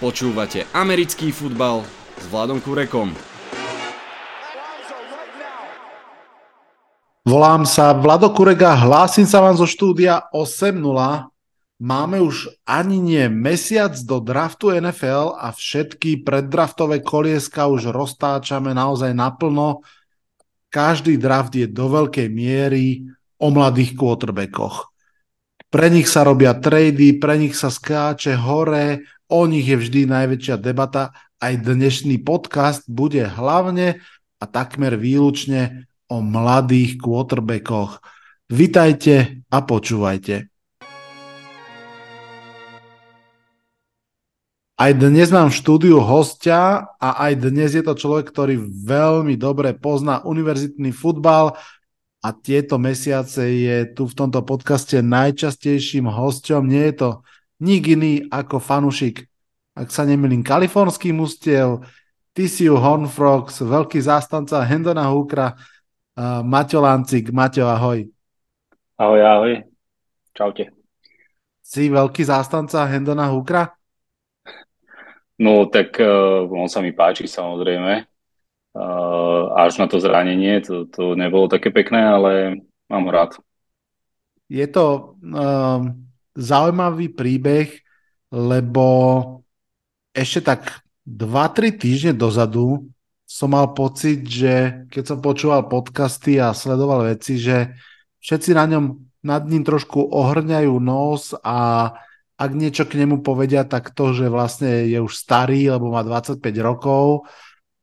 Počúvate americký futbal s Vladom Kurekom. Volám sa Vlado Kurega, hlásim sa vám zo štúdia 8.0. Máme už ani nie mesiac do draftu NFL a všetky preddraftové kolieska už roztáčame naozaj naplno. Každý draft je do veľkej miery o mladých quarterbackoch. Pre nich sa robia trady, pre nich sa skáče hore, O nich je vždy najväčšia debata. Aj dnešný podcast bude hlavne a takmer výlučne o mladých quarterbackoch. Vitajte a počúvajte. Aj dnes mám v štúdiu hostia a aj dnes je to človek, ktorý veľmi dobre pozná univerzitný futbal a tieto mesiace je tu v tomto podcaste najčastejším hostom. Nie je to nik iný ako fanušik, ak sa nemýlim, kalifornský mustiev, TCU Hornfrogs, veľký zástanca Hendona Hookera, uh, Maťo Lancik. Maťo, ahoj. Ahoj, ahoj. Čaute. Si veľký zástanca Hendona Hookera? No, tak uh, on sa mi páči, samozrejme. Uh, až na to zranenie, to, to nebolo také pekné, ale mám rád. Je to uh, zaujímavý príbeh, lebo ešte tak 2-3 týždne dozadu som mal pocit, že keď som počúval podcasty a sledoval veci, že všetci na ňom nad ním trošku ohrňajú nos a ak niečo k nemu povedia, tak to, že vlastne je už starý, lebo má 25 rokov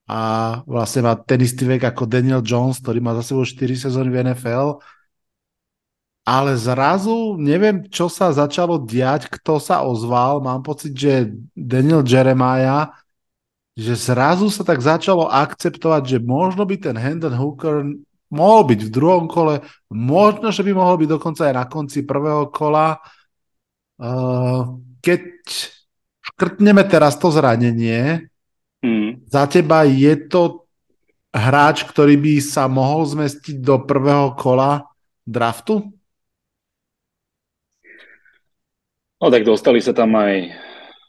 a vlastne má ten istý vek ako Daniel Jones, ktorý má za sebou 4 sezóny v NFL ale zrazu neviem, čo sa začalo diať, kto sa ozval. Mám pocit, že Daniel Jeremiah, že zrazu sa tak začalo akceptovať, že možno by ten Hendon Hooker mohol byť v druhom kole, možno, že by mohol byť dokonca aj na konci prvého kola. Uh, keď škrtneme teraz to zranenie, mm. za teba je to hráč, ktorý by sa mohol zmestiť do prvého kola draftu? No tak dostali sa tam aj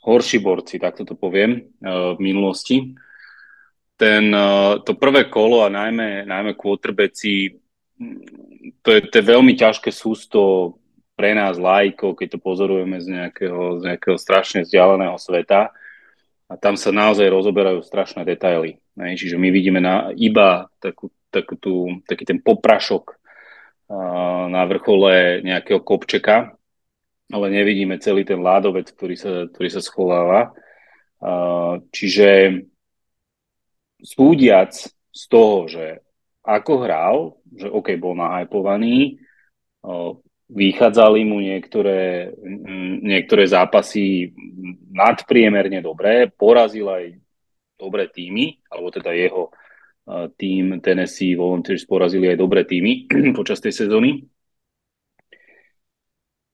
horší borci, tak to poviem, eh, v minulosti. Ten, eh, to prvé kolo a najmä, najmä quarterbacki, mm, to je, to je veľmi ťažké sústo pre nás lajkov, keď to pozorujeme z nejakého, z nejakého strašne vzdialeného sveta. A tam sa naozaj rozoberajú strašné detaily. Ne? Čiže my vidíme na, iba takú, takú tú, taký ten poprašok uh, na vrchole nejakého kopčeka, ale nevidíme celý ten ládovec, ktorý sa, ktorý sa schováva. Čiže súdiac z toho, že ako hral, že OK, bol nahypovaný, vychádzali mu niektoré, niektoré zápasy nadpriemerne dobré, porazil aj dobré týmy, alebo teda jeho tým Tennessee Volunteers porazili aj dobré týmy počas tej sezóny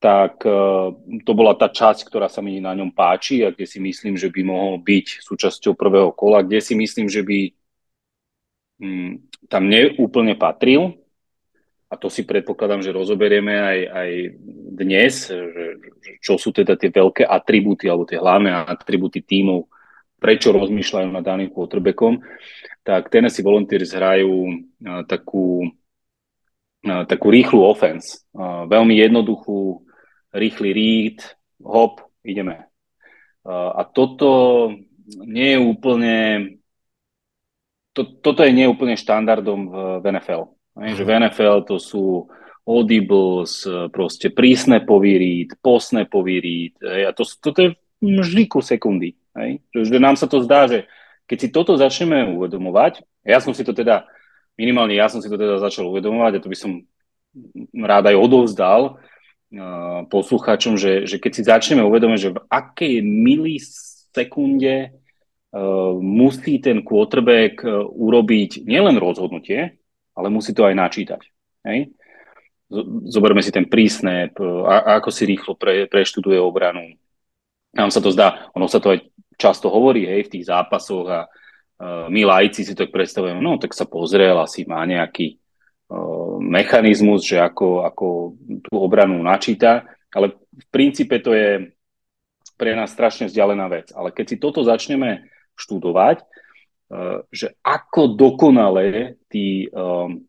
tak e, to bola tá časť, ktorá sa mi na ňom páči a kde si myslím, že by mohol byť súčasťou prvého kola, kde si myslím, že by hm, tam neúplne patril. A to si predpokladám, že rozoberieme aj, aj dnes, že, čo sú teda tie veľké atribúty alebo tie hlavné atribúty tímov, prečo rozmýšľajú nad daným quarterbackom, tak Tennessee Volunteers hrajú uh, takú, uh, takú rýchlu offense, veľmi jednoduchú rýchly read, hop, ideme. A toto nie je úplne to, toto je neúplne štandardom v, v NFL. Že v NFL to sú audibles, proste prísne povýriť, posné povýriť. A to, toto je vždy ku sekundy. Hej? Že nám sa to zdá, že keď si toto začneme uvedomovať, ja som si to teda, minimálne ja som si to teda začal uvedomovať a to by som rád aj odovzdal, poslucháčom, že, že keď si začneme uvedomiť, že v akej milisekunde uh, musí ten quarterback uh, urobiť nielen rozhodnutie, ale musí to aj načítať. Hej? Zoberme si ten prísne, ako si rýchlo pre, preštuduje obranu. Nám sa to zdá, ono sa to aj často hovorí hej, v tých zápasoch a uh, my lajci si to predstavujeme, no tak sa pozrel, asi má nejaký mechanizmus, že ako, ako tú obranu načíta, ale v princípe to je pre nás strašne vzdialená vec. Ale keď si toto začneme študovať, uh, že ako dokonale tí um,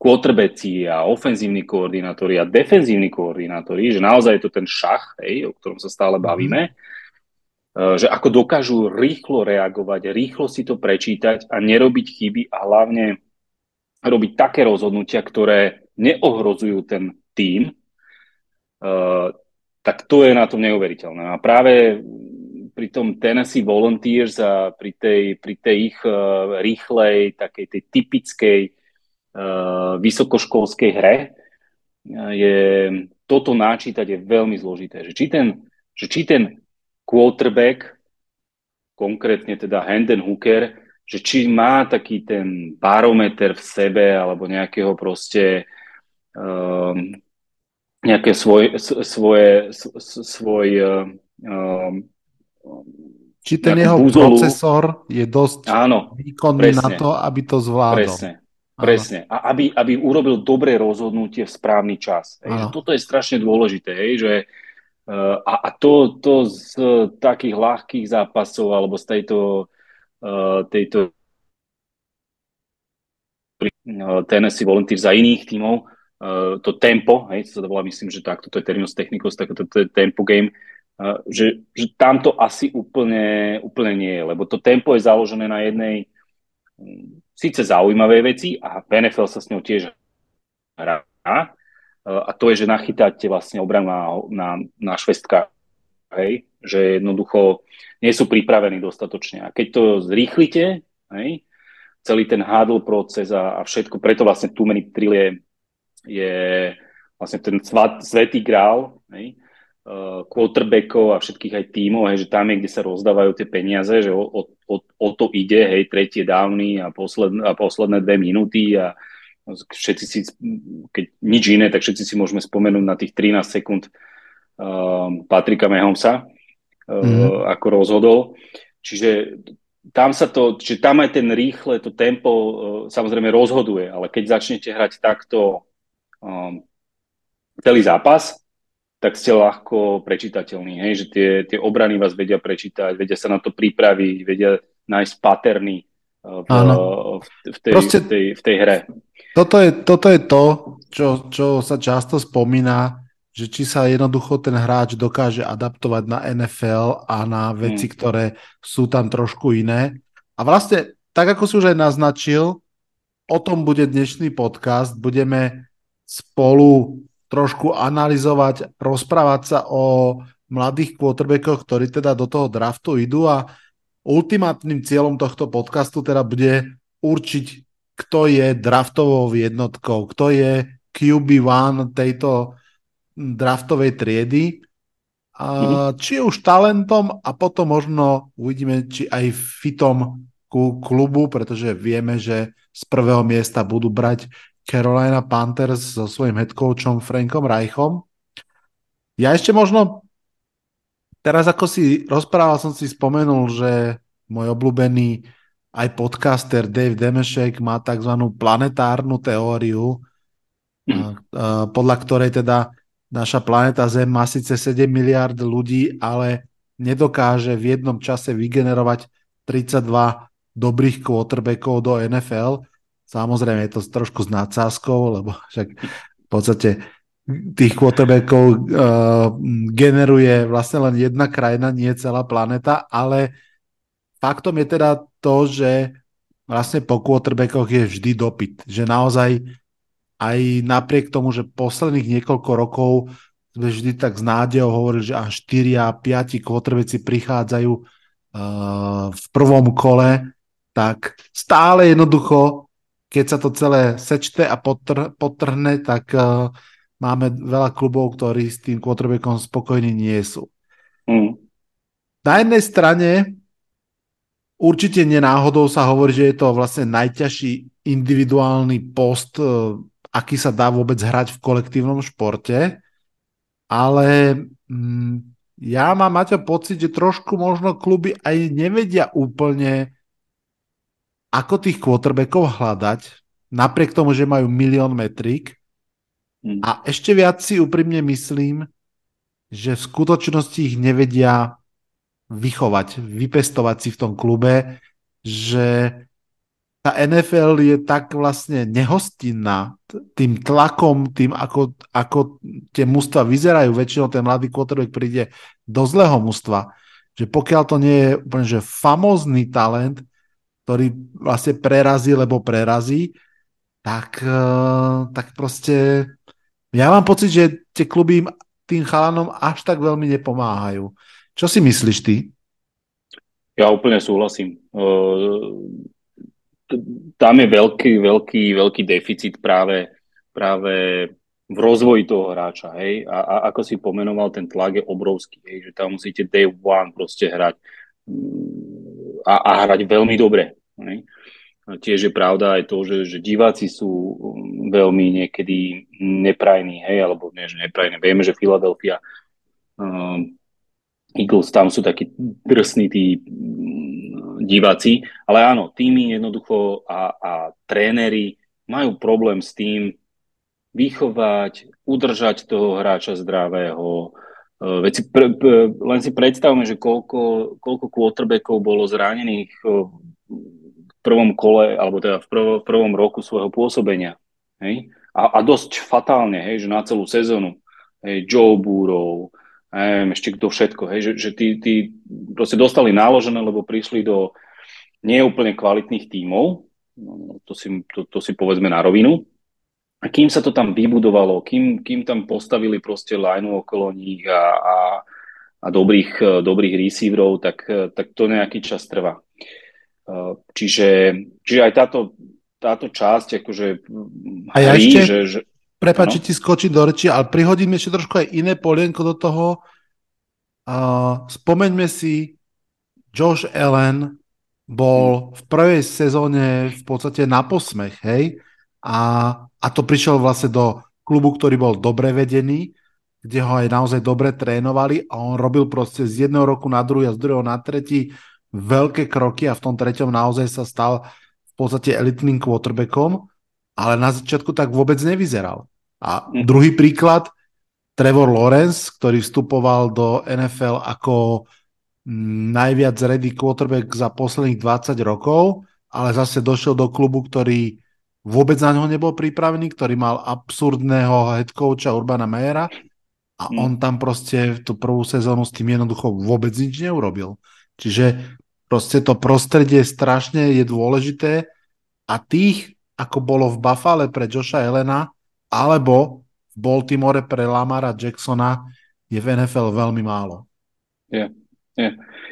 quarterbacki a ofenzívni koordinátori a defenzívni koordinátori, že naozaj je to ten šach, hej, o ktorom sa stále bavíme, uh, že ako dokážu rýchlo reagovať, rýchlo si to prečítať a nerobiť chyby a hlavne robiť také rozhodnutia, ktoré neohrozujú ten tým, uh, tak to je na tom neuveriteľné. A práve pri tom Tennessee Volunteers a pri tej, pri tej ich uh, rýchlej, takej tej typickej uh, vysokoškolskej hre je toto náčítať je veľmi zložité. Že či ten, že či ten quarterback, konkrétne teda Hendon Hooker, že či má taký ten barometer v sebe alebo nejakého proste um, nejaké svoj, svoje, svoj um, či ten jeho búzolu. procesor je dosť Áno, výkonný presne, na to, aby to zvládol. Presne, presne. A aby, aby urobil dobré rozhodnutie v správny čas. Hej, že toto je strašne dôležité, hej, že uh, a, a to, to z takých ľahkých zápasov alebo z tejto tejto uh, Tennessee Volunteers za iných tímov, uh, to tempo, hej, to sa volá, myslím, že takto, to je terminus technicus, tak to, to je tempo game, že, že tam to asi úplne, úplne nie je, lebo to tempo je založené na jednej um, síce zaujímavej veci a NFL sa s ňou tiež hrá, a to je, že nachytáte vlastne obranu na, na, na švestka, hej, že jednoducho nie sú pripravení dostatočne. A keď to zrýchlite, hej, celý ten huddle proces a, a všetko, preto vlastne too many drill je, je vlastne ten svat, svetý grál, hej, uh, quarterbackov a všetkých aj tímov, hej, že tam je, kde sa rozdávajú tie peniaze, že o, o, o, o to ide, hej, tretie dávny a, posled, a posledné dve minúty a všetci si, keď nič iné, tak všetci si môžeme spomenúť na tých 13 sekúnd Patrika Mahomesa, mm. ako rozhodol. Čiže tam sa to, čiže tam aj ten rýchle, to tempo uh, samozrejme rozhoduje, ale keď začnete hrať takto um, celý zápas, tak ste ľahko prečítateľní, hej? že tie, tie obrany vás vedia prečítať, vedia sa na to pripraviť, vedia nájsť paterny v, v, v, tej, Proste, v, tej, v tej hre. Toto je, toto je to, čo, čo sa často spomína že či sa jednoducho ten hráč dokáže adaptovať na NFL a na veci, hmm. ktoré sú tam trošku iné. A vlastne, tak ako si už aj naznačil, o tom bude dnešný podcast. Budeme spolu trošku analyzovať, rozprávať sa o mladých quarterbackoch, ktorí teda do toho draftu idú a ultimátnym cieľom tohto podcastu teda bude určiť, kto je draftovou jednotkou, kto je QB1 tejto draftovej triedy, a mm-hmm. či už talentom a potom možno uvidíme, či aj fitom ku klubu, pretože vieme, že z prvého miesta budú brať Carolina Panthers so svojím headcoachom Frankom Reichom. Ja ešte možno teraz ako si rozprával, som si spomenul, že môj obľúbený aj podcaster Dave Demešek má tzv. planetárnu teóriu, mm. podľa ktorej teda Naša planéta Zem má síce 7 miliard ľudí, ale nedokáže v jednom čase vygenerovať 32 dobrých quarterbackov do NFL. Samozrejme je to trošku s nadsázkou, lebo však v podstate tých quarterbackov uh, generuje vlastne len jedna krajina, nie celá planéta, ale faktom je teda to, že vlastne po quarterbackoch je vždy dopyt, že naozaj aj napriek tomu, že posledných niekoľko rokov sme vždy tak s nádejou hovorili, že až 4 a 5 kvotrveci prichádzajú uh, v prvom kole, tak stále jednoducho, keď sa to celé sečte a potr- potrhne, tak uh, máme veľa klubov, ktorí s tým quarterbackom spokojní nie sú. Mm. Na jednej strane určite nenáhodou sa hovorí, že je to vlastne najťažší individuálny post uh, aký sa dá vôbec hrať v kolektívnom športe, ale mm, ja mám, Maťo, pocit, že trošku možno kluby aj nevedia úplne, ako tých quarterbackov hľadať, napriek tomu, že majú milión metrík. Hmm. A ešte viac si úprimne myslím, že v skutočnosti ich nevedia vychovať, vypestovať si v tom klube, že tá NFL je tak vlastne nehostinná tým tlakom, tým ako, ako tie mužstva vyzerajú, väčšinou ten mladý quarterback príde do zlého mužstva, že pokiaľ to nie je úplne že famózny talent, ktorý vlastne prerazí, lebo prerazí, tak, eh, tak proste ja mám pocit, že tie kluby tým chalanom až tak veľmi nepomáhajú. Čo si myslíš ty? Ja úplne súhlasím. Tam je veľký, veľký, veľký deficit práve, práve v rozvoji toho hráča. Hej? A, a ako si pomenoval, ten tlak je obrovský. Hej? Že tam musíte day one proste hrať mm, a, a hrať veľmi dobre. Hej? Tiež je pravda aj to, že, že diváci sú um, veľmi niekedy neprajní, hej, alebo nie, že neprajní. Vieme, že Philadelphia um, Eagles, tam sú takí drsní tí um, diváci, ale áno, týmy jednoducho a, a tréneri majú problém s tým vychovať, udržať toho hráča zdravého, uh, Veď si pre, pre, len si predstavme, že koľko, koľko quarterbackov bolo zranených uh, prvom kole, alebo teda v, prvo, v prvom roku svojho pôsobenia. Hej? A, a dosť fatálne, hej, že na celú sezónu. Hej, Joe Burrow, neviem, ešte kto všetko, hej, že, že tí, tí proste dostali náložené, lebo prišli do neúplne kvalitných tímov, no, to si, to, to si povedzme na rovinu. A kým sa to tam vybudovalo, kým, kým tam postavili proste lineu okolo nich a, a, a dobrých, dobrých receiverov, tak, tak to nejaký čas trvá. Čiže, čiže aj táto, táto časť, akože a ja hry, ešte, že, že... Prepač, ti skočím do reči, ale prihodím ešte trošku aj iné polienko do toho. Uh, spomeňme si, Josh Allen bol v prvej sezóne v podstate na posmech, hej? A, a to prišiel vlastne do klubu, ktorý bol dobre vedený, kde ho aj naozaj dobre trénovali a on robil proste z jedného roku na druhý a z druhého na tretí veľké kroky a v tom treťom naozaj sa stal v podstate elitným quarterbackom, ale na začiatku tak vôbec nevyzeral. A mm. druhý príklad, Trevor Lawrence, ktorý vstupoval do NFL ako mm, najviac ready quarterback za posledných 20 rokov, ale zase došiel do klubu, ktorý vôbec na ňo nebol pripravený, ktorý mal absurdného head coacha Urbana Mayera a mm. on tam proste tú prvú sezónu s tým jednoducho vôbec nič neurobil. Čiže proste to prostredie strašne je dôležité a tých, ako bolo v Buffale pre Joša Elena, alebo v Baltimore pre Lamara Jacksona, je v NFL veľmi málo. Je, je,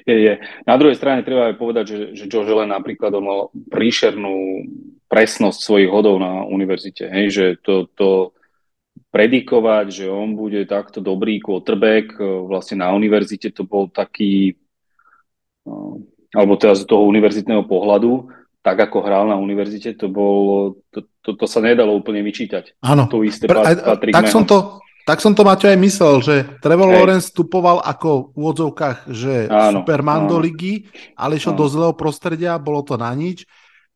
je, je. Na druhej strane treba aj povedať, že, že Josh Allen napríklad mal príšernú presnosť svojich hodov na univerzite. Hej, že to, to predikovať, že on bude takto dobrý quarterback vlastne na univerzite, to bol taký alebo teda z toho univerzitného pohľadu, tak ako hral na univerzite, to, bolo, to, to, to sa nedalo úplne vyčítať. Áno, to isté Pr- aj, tak, som to, tak som to Maťo aj myslel, že Trevor Hej. Lawrence vstupoval ako v úvodzovkách, že áno, Superman áno. do ligy, ale išiel áno. do zlého prostredia, bolo to na nič.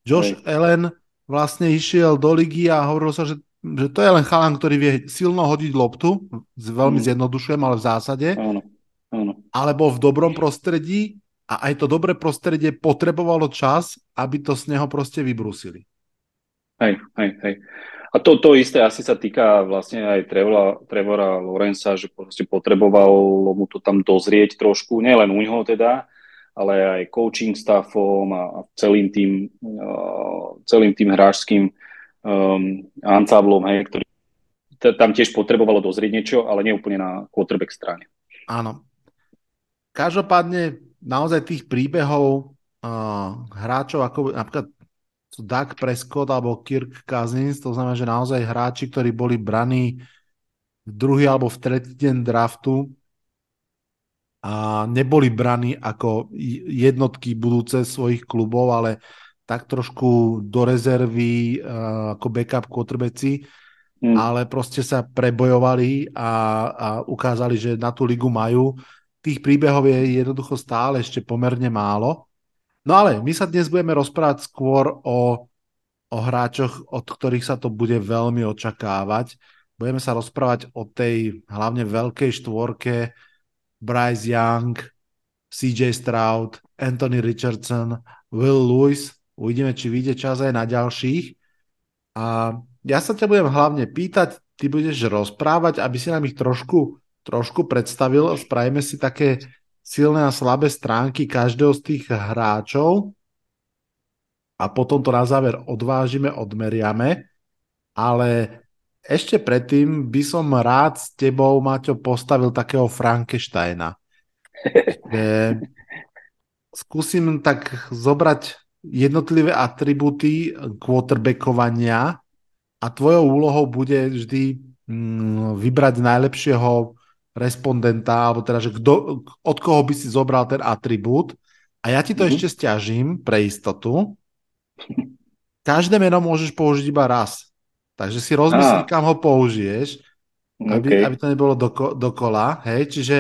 Josh Hej. Allen vlastne išiel do ligy a hovorilo sa, že, že to je len chalan, ktorý vie silno hodiť loptu, veľmi mm. zjednodušujem, ale v zásade. Áno. Áno. Alebo v dobrom prostredí a aj to dobré prostredie potrebovalo čas, aby to z neho proste vybrusili. Hej, hej, hej. A to, to isté asi sa týka vlastne aj Trevora, Trevora Lorenza, že proste potrebovalo mu to tam dozrieť trošku, nielen u neho teda, ale aj coaching staffom a celým tým, uh, celým tým hráčským um, ansáblom, hej, ktorý tam tiež potrebovalo dozrieť niečo, ale nie úplne na quarterback strane. Áno. Každopádne naozaj tých príbehov uh, hráčov, ako napríklad Doug Prescott alebo Kirk Cousins, to znamená, že naozaj hráči, ktorí boli braní v druhý alebo v tretí deň draftu a neboli braní ako jednotky budúce svojich klubov, ale tak trošku do rezervy uh, ako backup quarterbacki, mm. ale proste sa prebojovali a, a ukázali, že na tú ligu majú tých príbehov je jednoducho stále ešte pomerne málo. No ale my sa dnes budeme rozprávať skôr o, o hráčoch, od ktorých sa to bude veľmi očakávať. budeme sa rozprávať o tej hlavne veľkej štvorke Bryce Young, CJ Stroud, Anthony Richardson, Will Lewis. Uvidíme, či vyjde čas aj na ďalších. A ja sa ťa budem hlavne pýtať, ty budeš rozprávať, aby si nám ich trošku, trošku predstavil. Spravíme si také silné a slabé stránky každého z tých hráčov a potom to na záver odvážime, odmeriame. Ale ešte predtým by som rád s tebou, Maťo, postavil takého Frankensteina. E, skúsim tak zobrať jednotlivé atributy quarterbackovania a tvojou úlohou bude vždy mm, vybrať najlepšieho respondenta, alebo teda, že kdo, od koho by si zobral ten atribút. A ja ti to mm-hmm. ešte stiažím pre istotu. Každé meno môžeš použiť iba raz. Takže si rozmyslí, kam ho použiješ, aby, okay. aby to nebolo doko, dokola. Hej? Čiže,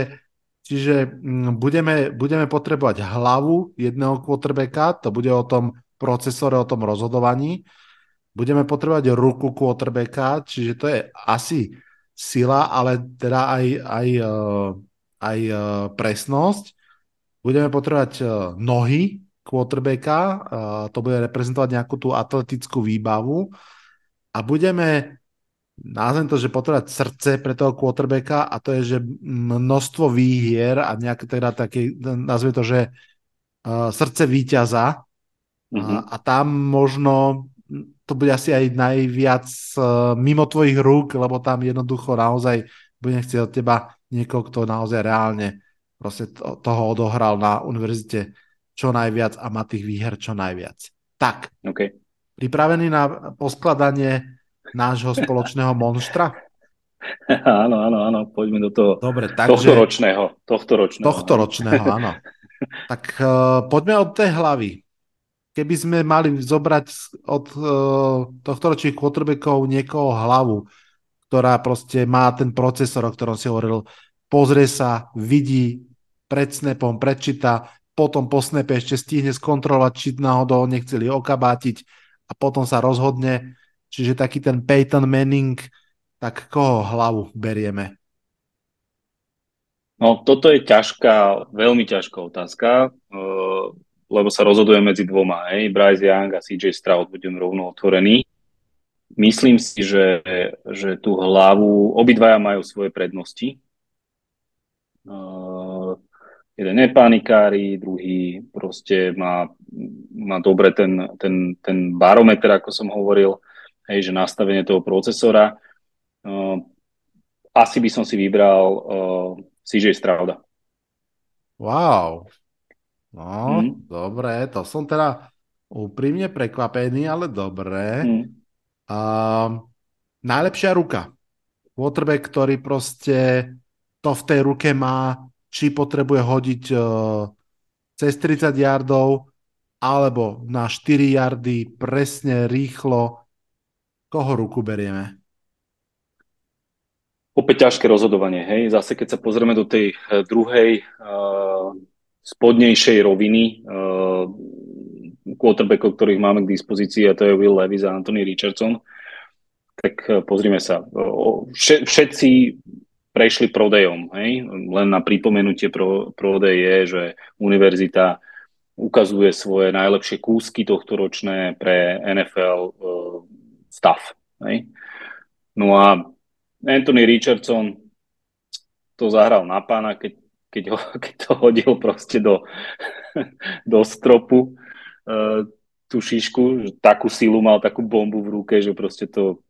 čiže mm, budeme, budeme potrebovať hlavu jedného quarterbacka, to bude o tom procesore, o tom rozhodovaní. Budeme potrebovať ruku quarterbacka, čiže to je asi sila, ale teda aj, aj, eh, aj eh, presnosť. Budeme potrebovať eh, nohy quarterbacka, to bude reprezentovať nejakú tú atletickú výbavu a budeme názvem to, že potrebať srdce pre toho quarterbacka a to je, že množstvo výhier a nejaké teda také, nazvime to, že srdce víťaza mm-hmm. a, a tam možno to bude asi aj najviac uh, mimo tvojich rúk, lebo tam jednoducho naozaj budem chcieť od teba niekoho, kto naozaj reálne proste to, toho odohral na univerzite čo najviac a má tých výher čo najviac. Tak, okay. pripravený na poskladanie nášho spoločného monštra? Áno, áno, áno, poďme do toho Dobre, takže, tohto ročného. Tohto ročného, tohto ročného áno. tak uh, poďme od tej hlavy. Keby sme mali zobrať od uh, tohto ročných quarterbackov niekoho hlavu, ktorá proste má ten procesor, o ktorom si hovoril, pozrie sa, vidí, pred snapom, prečíta, potom po snepe ešte stihne skontrolovať, či náhodou nechceli okabátiť a potom sa rozhodne. Čiže taký ten Peyton Manning, tak koho hlavu berieme? No toto je ťažká, veľmi ťažká otázka, uh, lebo sa rozhoduje medzi dvoma. Hej? Bryce Young a CJ Stroud, budem rovno otvorený. Myslím si, že, že tú hlavu, obidvaja majú svoje prednosti. Uh, jeden nepanikári, druhý proste má, má dobre ten, ten, ten barometer, ako som hovoril, hej, že nastavenie toho procesora. Uh, asi by som si vybral uh, CJ Strauda. Wow. No, mm. dobre, to som teda úprimne prekvapený, ale dobre. Mm. Uh, najlepšia ruka. Quarterback, ktorý proste to v tej ruke má či potrebuje hodiť uh, cez 30 yardov, alebo na 4 yardy presne, rýchlo. Koho ruku berieme? Opäť ťažké rozhodovanie, hej. Zase keď sa pozrieme do tej uh, druhej uh, spodnejšej roviny uh, quarterbackov, ktorých máme k dispozícii, a to je Will Levis a Anthony Richardson, tak uh, pozrime sa. Všetci prešli prodejom. Hej? Len na pripomenutie pro, prodej je, že univerzita ukazuje svoje najlepšie kúsky tohto ročné pre NFL uh, stav. Hej? No a Anthony Richardson to zahral na pána, keď, keď, ho, keď to hodil proste do, do stropu uh, tú šišku, takú silu mal, takú bombu v ruke, že proste to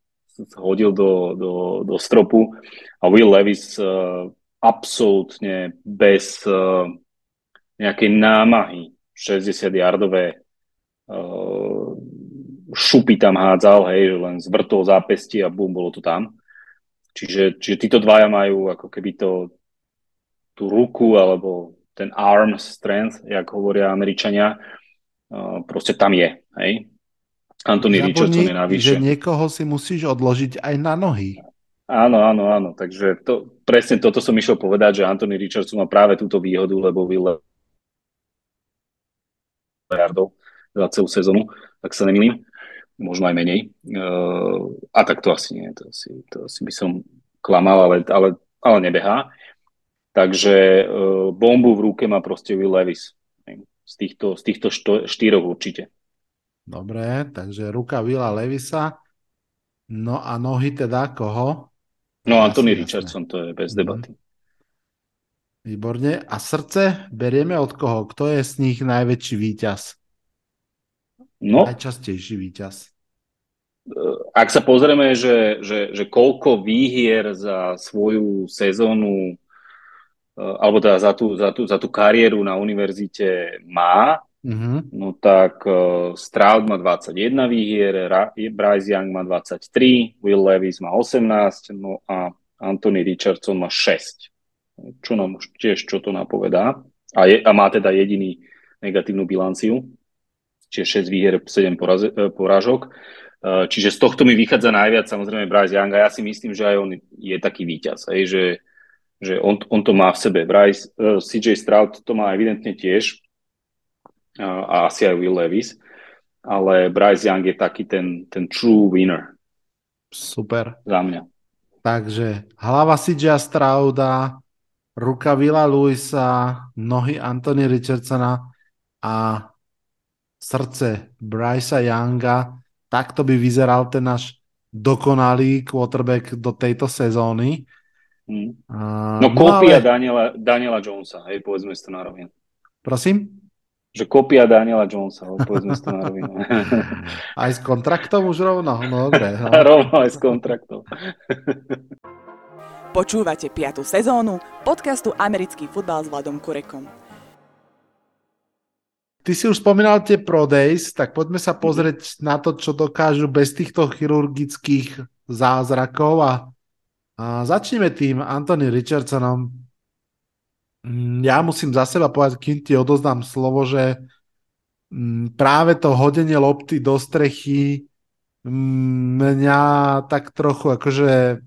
hodil do, do, do stropu a Will Levis uh, absolútne bez uh, nejakej námahy 60-yardové uh, šupy tam hádzal, hej, že len zvrtol zápesti a bum, bolo to tam. Čiže, čiže títo dvaja majú ako keby to, tú ruku alebo ten arm strength, jak hovoria Američania, uh, proste tam je. Hej? Anthony Richardson je navyše. že niekoho si musíš odložiť aj na nohy. Áno, áno, áno. Takže to, presne toto som išiel povedať, že Anthony Richardson má práve túto výhodu, lebo Will za celú sezónu, tak sa nemýlim. možno aj menej. A tak to asi nie, to asi, to asi by som klamal, ale, ale, ale nebehá. Takže bombu v ruke má proste Will Levis. Z týchto, z týchto što, štyroch určite. Dobre, takže ruka Willa Levisa. No a nohy teda koho? No Anthony Richardson, to je bez mhm. debaty. Výborne. A srdce berieme od koho? Kto je z nich najväčší víťaz? No, Najčastejší víťaz. Ak sa pozrieme, že, že, že koľko výhier za svoju sezónu alebo teda za tú, za, tú, za tú kariéru na univerzite má, mm-hmm. no tak uh, Stroud má 21 výhier, Ra- Bryce Young má 23, Will Levis má 18, no a Anthony Richardson má 6. Čo nám už tiež čo to napovedá. A, je, a má teda jediný negatívnu bilanciu, čiže 6 výhier, 7 poraz, e, porážok. Uh, čiže z tohto mi vychádza najviac samozrejme Bryce Young a ja si myslím, že aj on je taký víťaz. Hej, že že on, on to má v sebe. Bryce, uh, CJ Stroud to má evidentne tiež uh, a asi aj Will Levis, ale Bryce Young je taký ten, ten true winner. Super. Za mňa. Takže hlava CJ Strouda, ruka Willa Luisa, nohy Anthony Richardsona a srdce Brycea Younga. Takto by vyzeral ten náš dokonalý quarterback do tejto sezóny. Mm. no kópia ale... Daniela, Daniela Jonesa, hej, povedzme si to na rovinu. Prosím? Že kópia Daniela Jonesa, povedzme si to na rovinu. aj s kontraktom už rovno? No dobre. No. rovno aj s kontraktom. Počúvate 5. sezónu podcastu Americký futbal s Vladom Kurekom. Ty si už spomínal tie Pro Days, tak poďme sa pozrieť na to, čo dokážu bez týchto chirurgických zázrakov a a začneme tým Anthony Richardsonom. Mm, ja musím za seba povedať, kým ti odozdám slovo, že mm, práve to hodenie lopty do strechy mm, mňa tak trochu akože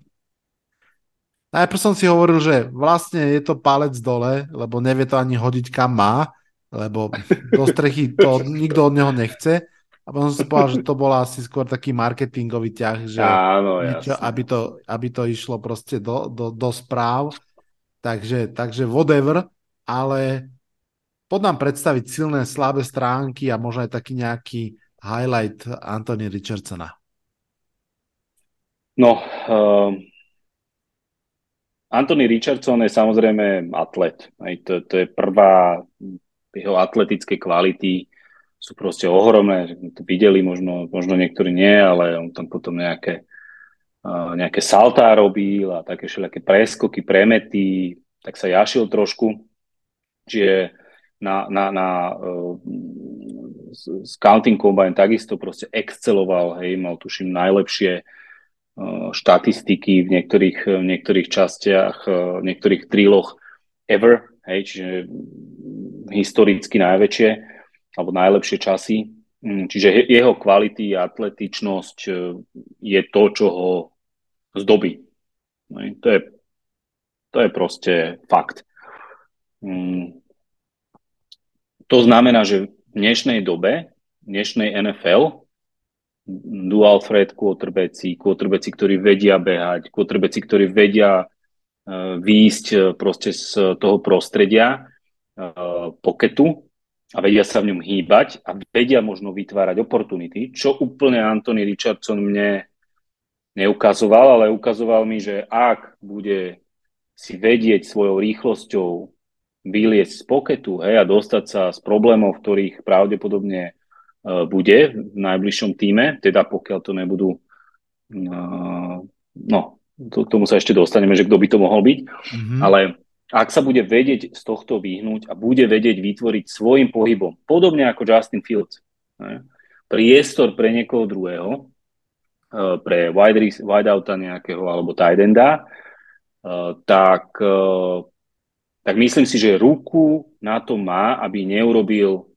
najprv som si hovoril, že vlastne je to palec dole, lebo nevie to ani hodiť kam má, lebo do strechy to nikto od neho nechce. A potom som si povedal, že to bol asi skôr taký marketingový ťah, že Áno, niečo, aby, to, aby to išlo proste do, do, do správ. Takže, takže whatever, ale pod nám predstaviť silné, slabé stránky a možno aj taký nejaký highlight Anthony Richardsona. No, uh, Anthony Richardson je samozrejme atlet. Aj to, to je prvá jeho atletické kvality sú proste ohromné, to videli, možno, možno niektorí nie, ale on tam potom nejaké, nejaké saltá robil a také všelijaké preskoky, premety, tak sa jašil trošku. Čiže na, na, na uh, Combine takisto proste exceloval, hej, mal tuším najlepšie uh, štatistiky v niektorých, v niektorých častiach, uh, v niektorých tríloch ever, hej, čiže historicky najväčšie alebo najlepšie časy. Mm, čiže jeho kvality a atletičnosť e, je to, čo ho zdobí. No to je, to je proste fakt. Mm. To znamená, že v dnešnej dobe, v dnešnej NFL, dual threat quarterbacki, quarterbacki, ktorí vedia behať, quarterbacki, ktorí vedia uh, výjsť uh, proste z toho prostredia poketu, a vedia sa v ňom hýbať a vedia možno vytvárať oportunity, čo úplne Anthony Richardson mne neukazoval, ale ukazoval mi, že ak bude si vedieť svojou rýchlosťou vyliesť z poketu hej, a dostať sa z problémov, v ktorých pravdepodobne uh, bude v najbližšom týme, teda pokiaľ to nebudú uh, no, to, k tomu sa ešte dostaneme, že kto by to mohol byť, mm-hmm. ale ak sa bude vedieť z tohto vyhnúť a bude vedieť vytvoriť svojim pohybom, podobne ako Justin Fields, ne, priestor pre niekoho druhého, e, pre wide, wide outa nejakého alebo tight enda, e, tak, e, tak myslím si, že ruku na to má, aby neurobil,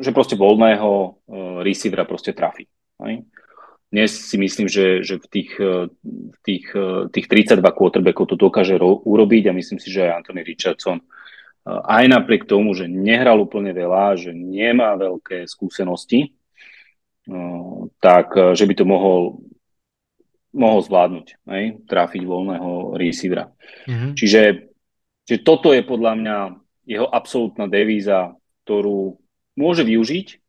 že proste voľného receivera proste trafi. Dnes si myslím, že, že v tých, eh, tých, eh, tých 32 quarterbackov to dokáže ro- urobiť a myslím si, že aj Anthony Richardson eh, aj napriek tomu, že nehral úplne veľa, že nemá veľké skúsenosti, tak že by to mohol, mohol zvládnuť, hej? trafiť voľného receivera. Mm-hmm. Čiže, čiže toto je podľa mňa jeho absolútna devíza, ktorú môže využiť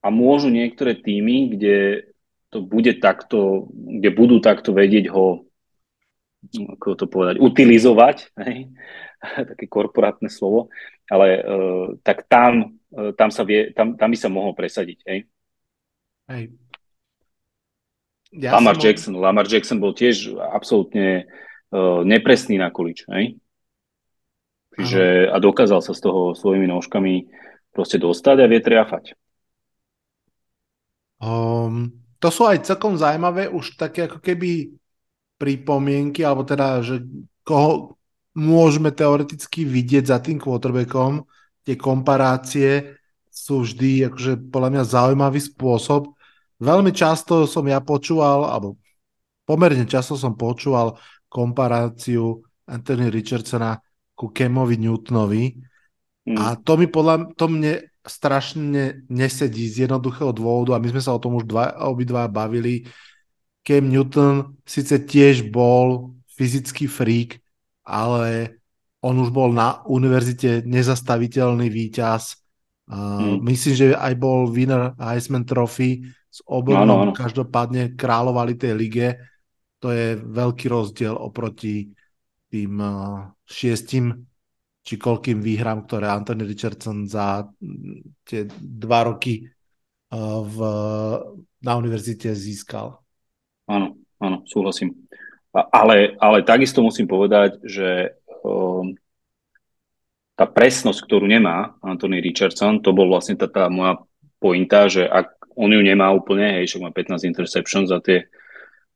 a môžu niektoré týmy, kde to bude takto, kde budú takto vedieť ho ako to povedať, utilizovať, hej? také korporátne slovo, ale uh, tak tam, uh, tam, sa vie, tam, tam by sa mohol presadiť. Hej? Hej. Ja Lamar, Jackson, mohol... Lamar Jackson bol tiež absolútne uh, nepresný na količ. Hej? Čiže, a dokázal sa z toho svojimi nožkami proste dostať a vie triafať. Um, to sú aj celkom zaujímavé už také ako keby pripomienky, alebo teda, že koho môžeme teoreticky vidieť za tým quarterbackom, tie komparácie sú vždy akože podľa mňa zaujímavý spôsob. Veľmi často som ja počúval, alebo pomerne často som počúval komparáciu Anthony Richardsona ku Kemovi Newtonovi mm. a to mi podľa to mne strašne nesedí z jednoduchého dôvodu a my sme sa o tom už dva, obidva bavili. Cam Newton síce tiež bol fyzický freak, ale on už bol na univerzite nezastaviteľný víťaz. Uh, mm. Myslím, že aj bol winner Heisman Trophy s oborom, každopádne kráľovali tej lige. To je veľký rozdiel oproti tým uh, šiestim či koľkým výhram, ktoré Anthony Richardson za tie dva roky uh, v, na univerzite získal. Áno, áno, súhlasím. Ale, ale takisto musím povedať, že um, tá presnosť, ktorú nemá Anthony Richardson, to bol vlastne tá, tá moja pointa, že ak on ju nemá úplne, hej, však má 15 interceptions za tie,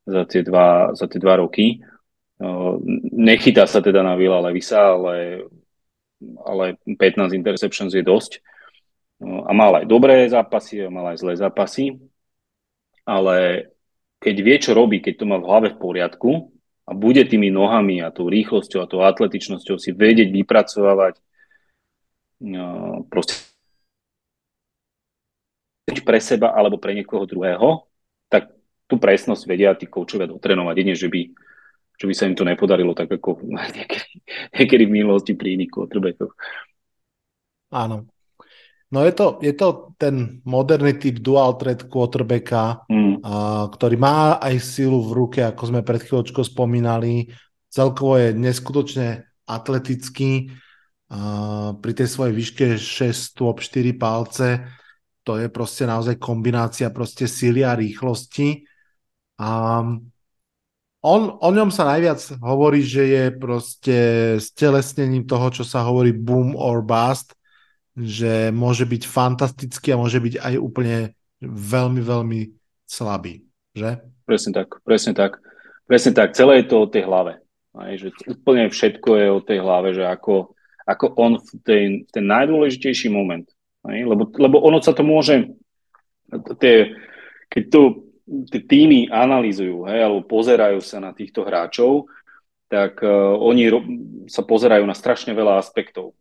za tie, dva, za tie dva roky, uh, nechytá sa teda na Vila Levisa, ale, ale 15 interceptions je dosť. Uh, a mal aj dobré zápasy, a mal aj zlé zápasy, ale keď vie, čo robí, keď to má v hlave v poriadku a bude tými nohami a tou rýchlosťou a tou atletičnosťou si vedieť vypracovávať no, proste pre seba alebo pre niekoho druhého, tak tú presnosť vedia tí koučovia dotrenovať. Jedine, že by, že by sa im to nepodarilo tak ako niekedy, niekedy v minulosti pri iných quarterbackoch. Áno. No je to, je to ten moderný typ dual threat quarterbacka, mm. a, ktorý má aj silu v ruke, ako sme pred chvíľočkou spomínali. Celkovo je neskutočne atletický. A, pri tej svojej výške 6 stôp 4 palce to je proste naozaj kombinácia proste síly a rýchlosti. A on, o ňom sa najviac hovorí, že je proste stelesnením toho, čo sa hovorí boom or bust, že môže byť fantastický a môže byť aj úplne veľmi, veľmi slabý, že? Presne tak, presne tak. Presne tak, celé je to o tej hlave. Aj, že úplne všetko je o tej hlave, že ako, ako on v ten, v ten najdôležitejší moment. Aj, lebo, lebo ono sa to môže, tie, keď to týmy analýzujú, hej, alebo pozerajú sa na týchto hráčov, tak uh, oni ro- sa pozerajú na strašne veľa aspektov.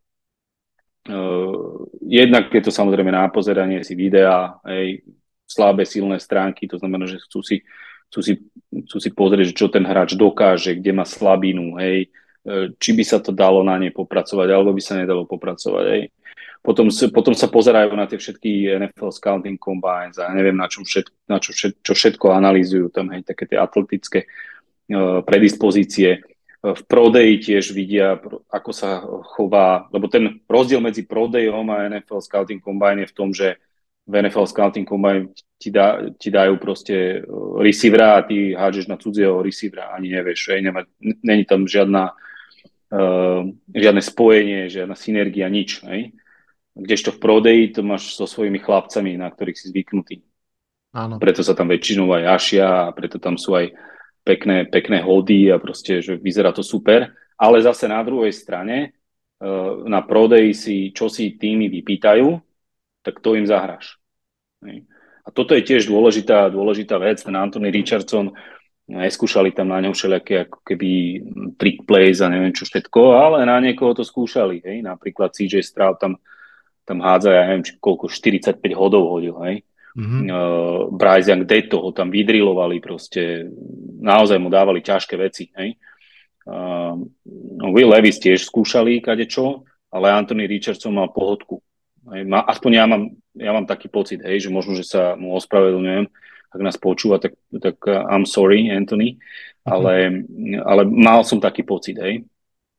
Uh, jednak je to samozrejme na pozeranie si videa, hej, slabé, silné stránky, to znamená, že chcú si, chcú si, chcú si pozrieť, čo ten hráč dokáže, kde má slabinu, hej, uh, či by sa to dalo na nej popracovať, alebo by sa nedalo popracovať, hej. Potom, potom sa pozerajú na tie všetky NFL Scouting Combines a neviem, na, čom všet, na čo, všet, čo všetko analýzujú tam, hej, také tie atletické uh, predispozície v prodeji tiež vidia, ako sa chová, lebo ten rozdiel medzi prodejom a NFL Scouting Combine je v tom, že v NFL Scouting Combine ti, dá, ti dajú proste uh, receivera a ty hádžeš na cudzieho receivera, ani nevieš, hej, nemá, není tam žiadna, uh, žiadne spojenie, žiadna synergia, nič, hej. Kdežto v prodeji to máš so svojimi chlapcami, na ktorých si zvyknutý. Áno. Preto sa tam väčšinou aj ašia a preto tam sú aj pekné, pekné hody a proste, že vyzerá to super. Ale zase na druhej strane eh, na prodej si, čo si tými vypýtajú, tak to im zahráš. A toto je tiež dôležitá, dôležitá vec. Ten Anthony Richardson, neskúšali tam na ňom všelijaké ako keby trick plays a neviem čo všetko, ale na niekoho to skúšali. Hej? Napríklad CJ Stroud tam, tam hádza, ja neviem, či koľko, 45 hodov hodil. Hej? Mm-hmm. Uh, Bryce Young Deto ho tam vydrilovali, proste naozaj mu dávali ťažké veci. Hej? Uh, Will Levis tiež skúšali kadečo, ale Anthony Richardson mal pohodku. Hej? Ma, aspoň ja mám, ja mám taký pocit, hej, že možno, že sa mu ospravedlňujem, ak nás počúva, tak, tak uh, I'm sorry, Anthony, mm-hmm. ale, ale mal som taký pocit, hej.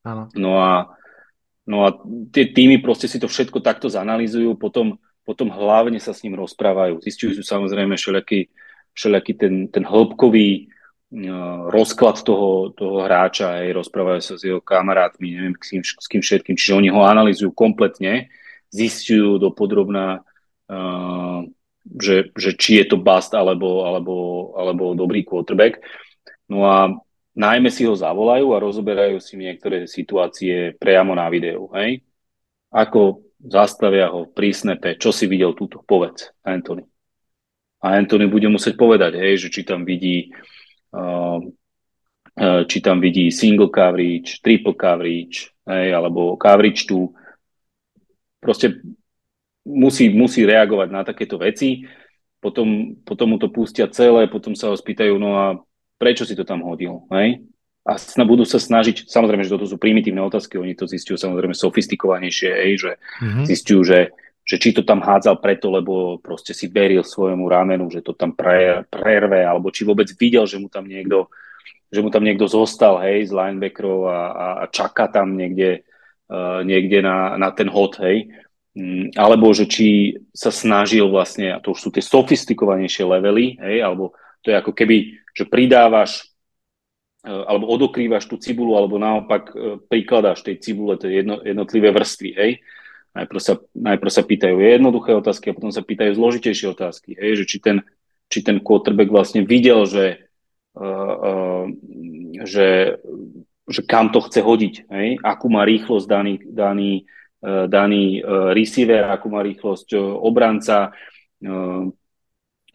Áno. No a, no a tie týmy proste si to všetko takto zanalýzujú, potom potom hlavne sa s ním rozprávajú. Zistujú sú samozrejme všelijaký, všelijaký ten, ten hĺbkový uh, rozklad toho, toho hráča, aj rozprávajú sa s jeho kamarátmi, neviem s kým, s kým všetkým, čiže oni ho analýzujú kompletne, zistujú dopodrobná, uh, že, že či je to bust alebo, alebo, alebo dobrý quarterback. No a najmä si ho zavolajú a rozoberajú si niektoré situácie priamo na videu. Hej? Ako zastavia ho pri snape, čo si videl túto, povedz, Anthony. A Anthony bude musieť povedať, hej, že či tam vidí uh, či tam vidí single coverage, triple coverage, hej, alebo coverage tu. Proste musí, musí reagovať na takéto veci, potom, potom mu to pustia celé, potom sa ho spýtajú, no a prečo si to tam hodil, hej? a budú sa snažiť, samozrejme, že toto sú primitívne otázky, oni to zistujú samozrejme sofistikovanejšie, hej, že mm-hmm. zistujú, že, že či to tam hádzal preto, lebo proste si veril svojemu ramenu, že to tam pre, prerve, alebo či vôbec videl, že mu tam niekto, že mu tam niekto zostal, hej, z linebackerov a, a čaká tam niekde, uh, niekde na, na ten hod, hej. Mm, alebo že či sa snažil vlastne, a to už sú tie sofistikovanejšie levely, hej, alebo to je ako keby, že pridávaš E, alebo odokrývaš tú cibulu, alebo naopak e, prikladáš tej cibule tie jedno, jednotlivé vrstvy, hej. Najprv sa, najprv sa pýtajú jednoduché otázky a potom sa pýtajú zložitejšie otázky, hej, že či ten, či ten quarterback vlastne videl, že, uh, uh, že, že kam to chce hodiť, hej, akú má rýchlosť daný, daný, uh, daný uh, receiver, akú má rýchlosť uh, obranca,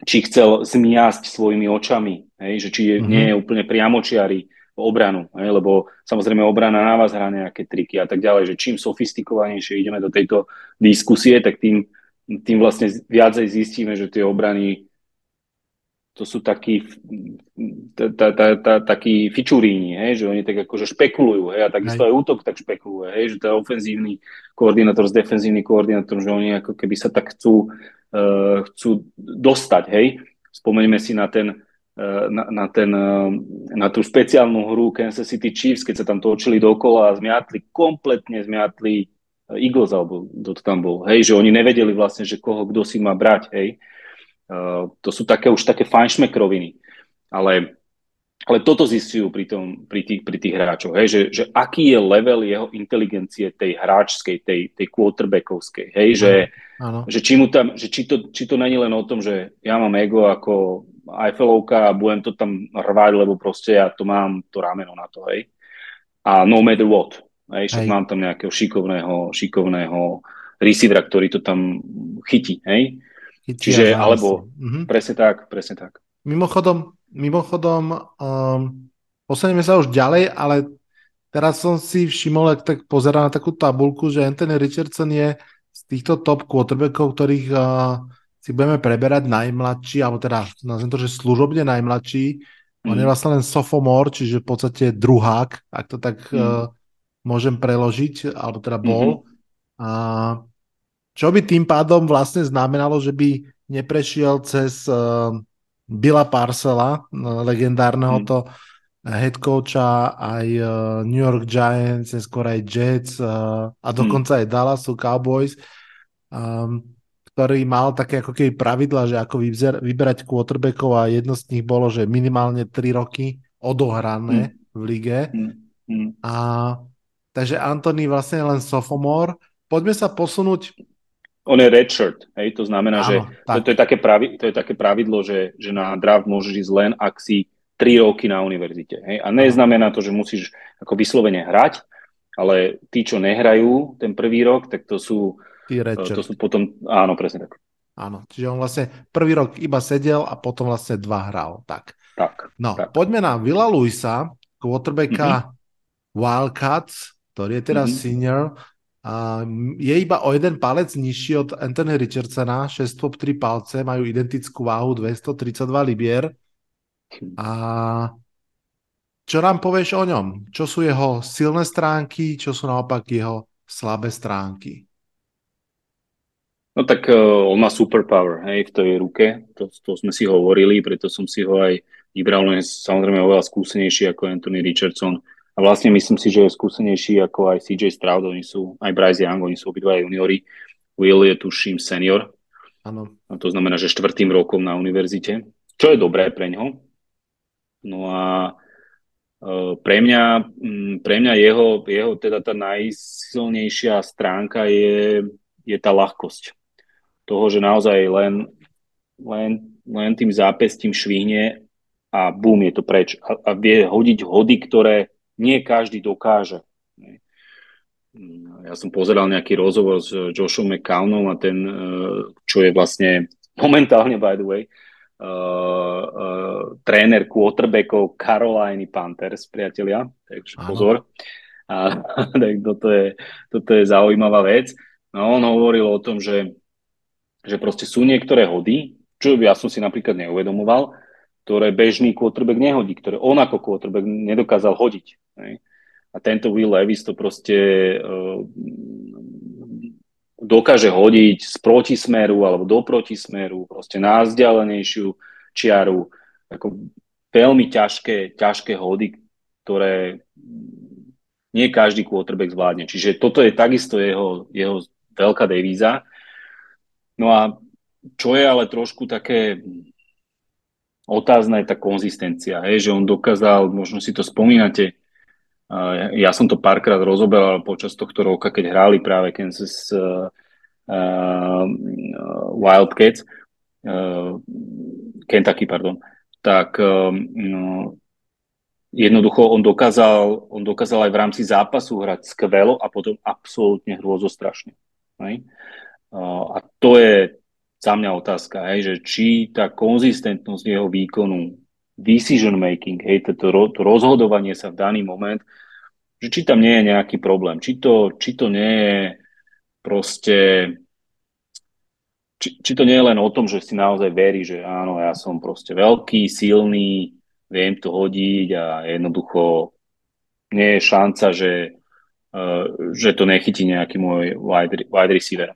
či chcel zmiasť svojimi očami, hej, že či je, mm-hmm. nie je úplne priamočiari obranu, hej, lebo samozrejme obrana na vás hrá nejaké triky a tak ďalej, že čím sofistikovanejšie ideme do tejto diskusie, tak tým, tým vlastne viacej zistíme, že tie obrany to sú takí, ta, ta, ta, takí fičuríni, hej, že oni tak akože špekulujú, hej, a takisto aj útok tak špekuluje, hej, že to je ofenzívny koordinátor s defenzívnym koordinátorom, že oni ako keby sa tak chcú chcú dostať. Hej? Spomeňme si na ten, uh, na, na, ten, uh, na tú špeciálnu hru Kansas City Chiefs, keď sa tam točili dokola a zmiatli, kompletne zmiatli Eagles, alebo kto to tam bol. Hej, že oni nevedeli vlastne, že koho kto si má brať. Hej. Uh, to sú také už také fajnšmekroviny. Ale ale toto zistujú pri, tom, pri, tých, pri tých hráčoch, hej, že, že aký je level jeho inteligencie tej hráčskej, tej, tej quarterbackovskej, hej, že, ano. že, či, mu tam, že či, to, či to není len o tom, že ja mám ego ako Eiffelovka a budem to tam rvať, lebo proste ja to mám to rameno na to, hej. A no matter what, hej, však hej. mám tam nejakého šikovného, šikovného receivera, ktorý to tam chytí, hej. Chytí Čiže, alebo, mhm. presne tak, presne tak. Mimochodom, mimochodom, um, posuneme sa už ďalej, ale teraz som si všimol, ak tak pozerám na takú tabulku, že Anthony Richardson je z týchto top quarterbackov, ktorých uh, si budeme preberať najmladší, alebo teda nazvem to, že služobne najmladší. Mm. On je mm. vlastne len sophomore, čiže v podstate druhák, ak to tak mm. uh, môžem preložiť, alebo teda bol. Mm-hmm. Uh, čo by tým pádom vlastne znamenalo, že by neprešiel cez uh, Billa Parcela, legendárneho hmm. to head coacha aj uh, New York Giants, skôr aj Jets uh, a hmm. dokonca hmm. aj Dallasu Cowboys, um, ktorý mal také ako keby pravidla, že ako vyber, vyberať quarterbackov a jedno z nich bolo, že minimálne 3 roky odohrané hmm. v lige. Hmm. Hmm. A takže Anthony vlastne len sophomore. Poďme sa posunúť on je redshirt, hej, to znamená, Áno, že tak. to, to, je také pravi, to je také pravidlo, že, že na draft môžeš ísť len, ak si 3 roky na univerzite. Hej? A neznamená to, že musíš ako vyslovene hrať, ale tí, čo nehrajú ten prvý rok, tak to sú, to sú potom, áno, presne tak. Áno, čiže on vlastne prvý rok iba sedel a potom vlastne dva hral. Tak. Tak. No, tak. poďme na Vila Luisa, quarterbacka mm-hmm. Wildcats, ktorý je teraz mm-hmm. senior. Je iba o jeden palec nižší od Anthony Richardsona, 6 top 3 palce, majú identickú váhu 232 libier. A čo nám povieš o ňom? Čo sú jeho silné stránky, čo sú naopak jeho slabé stránky? No tak uh, on má superpower hej, v tej ruke, to, to sme si hovorili, preto som si ho aj vybral, len samozrejme oveľa skúsenejší ako Anthony Richardson. A vlastne myslím si, že je skúsenejší ako aj CJ Stroud, oni sú, aj Bryce Young, oni sú obidva juniori. Will je tuším senior, Áno. A to znamená, že štvrtým rokom na univerzite, čo je dobré pre ňo. No a uh, pre mňa, pre mňa jeho, jeho teda tá najsilnejšia stránka je, je tá ľahkosť toho, že naozaj len, len, len tým zápestím švihne a bum, je to preč. A, a vie hodiť hody, ktoré nie každý dokáže. Ja som pozeral nejaký rozhovor s Joshom McCownom a ten, eh, čo je vlastne momentálne, by the way, uh, uh, tréner quarterbackov Carolina Panthers, priatelia, takže pozor. A, tak toto je, toto je zaujímavá vec. No, on hovoril o tom, že že proste sú niektoré hody, čo ja som si napríklad neuvedomoval, ktoré bežný quarterback nehodí, ktoré on ako quarterback nedokázal hodiť. Ne? A tento Will Levis to proste uh, dokáže hodiť z protismeru alebo do protismeru, proste na vzdialenejšiu čiaru. Ako veľmi ťažké, ťažké hody, ktoré nie každý quarterback zvládne. Čiže toto je takisto jeho, jeho veľká devíza. No a čo je ale trošku také otázna je tá konzistencia, hej, že on dokázal, možno si to spomínate, ja som to párkrát rozoberal počas tohto roka, keď hráli práve Kansas uh, uh, Wildcats, uh, Kentucky, pardon, tak um, no, jednoducho on dokázal, on dokázal aj v rámci zápasu hrať skvelo a potom absolútne hrôzostrašne. Hej? A to je za mňa otázka, hej, že či tá konzistentnosť jeho výkonu, decision making, hej, to, to rozhodovanie sa v daný moment, že či tam nie je nejaký problém, či to, či to nie je proste, či, či to nie je len o tom, že si naozaj verí, že áno, ja som proste veľký, silný, viem to hodiť a jednoducho nie je šanca, že, uh, že to nechytí nejaký môj wide, wide receiver.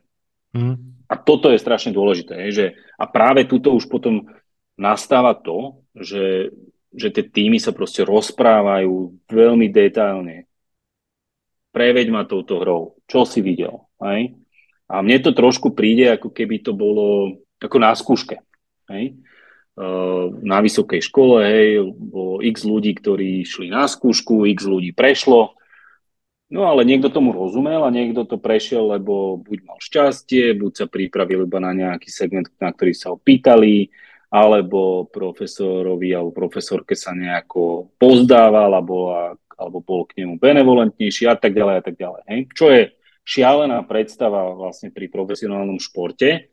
Mm. A toto je strašne dôležité. Že, a práve tuto už potom nastáva to, že, že tie týmy sa proste rozprávajú veľmi detailne. Preveď ma touto hrou. Čo si videl? Hej? A mne to trošku príde, ako keby to bolo ako na skúške. Hej? Na vysokej škole hej, bolo x ľudí, ktorí šli na skúšku, x ľudí prešlo No ale niekto tomu rozumel a niekto to prešiel, lebo buď mal šťastie, buď sa pripravil iba na nejaký segment, na ktorý sa ho pýtali, alebo profesorovi alebo profesorke sa nejako pozdával, alebo, alebo bol k nemu benevolentnejší a tak ďalej a tak ďalej. Hej? Čo je šialená predstava vlastne pri profesionálnom športe,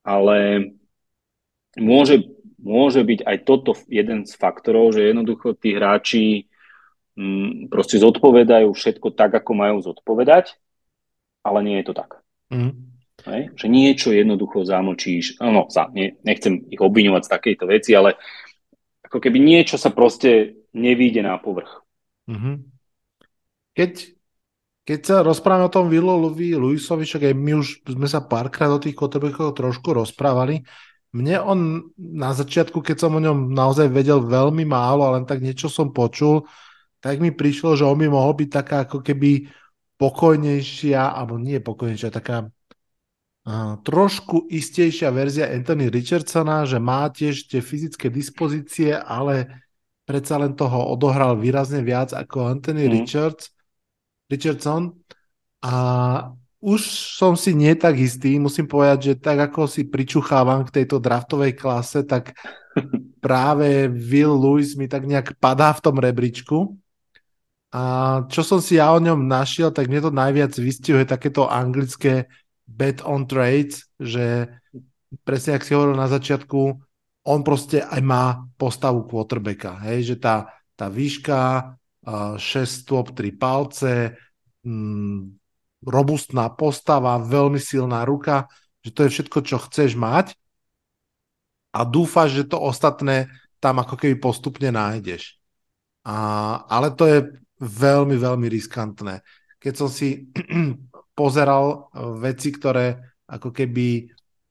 ale môže, môže byť aj toto jeden z faktorov, že jednoducho tí hráči proste zodpovedajú všetko tak, ako majú zodpovedať, ale nie je to tak. Mm. Hej? Že niečo jednoducho zamlčíš, no, za, ne, nechcem ich obviňovať z takejto veci, ale ako keby niečo sa proste nevíde na povrch. Mm-hmm. Keď, keď sa rozprávame o tom Willovi Luisovi, však aj my už sme sa párkrát o tých quarterbackoch trošku rozprávali, mne on na začiatku, keď som o ňom naozaj vedel veľmi málo, ale len tak niečo som počul, tak mi prišlo, že on by mohol byť taká ako keby pokojnejšia, alebo nie pokojnejšia, taká uh, trošku istejšia verzia Anthony Richardsona, že má tiež tie fyzické dispozície, ale predsa len toho odohral výrazne viac ako Anthony mm. Richards, Richardson. A už som si nie tak istý, musím povedať, že tak ako si pričuchávam k tejto draftovej klase, tak práve Will Lewis mi tak nejak padá v tom rebríčku. A čo som si ja o ňom našiel, tak mne to najviac vystihuje takéto anglické bet on trades, že presne ak si hovoril na začiatku, on proste aj má postavu quarterbacka, hej, že tá, tá výška, 6 stôp, 3 palce, mm, robustná postava, veľmi silná ruka, že to je všetko, čo chceš mať a dúfaš, že to ostatné tam ako keby postupne nájdeš. A, ale to je veľmi, veľmi riskantné. Keď som si pozeral veci, ktoré ako keby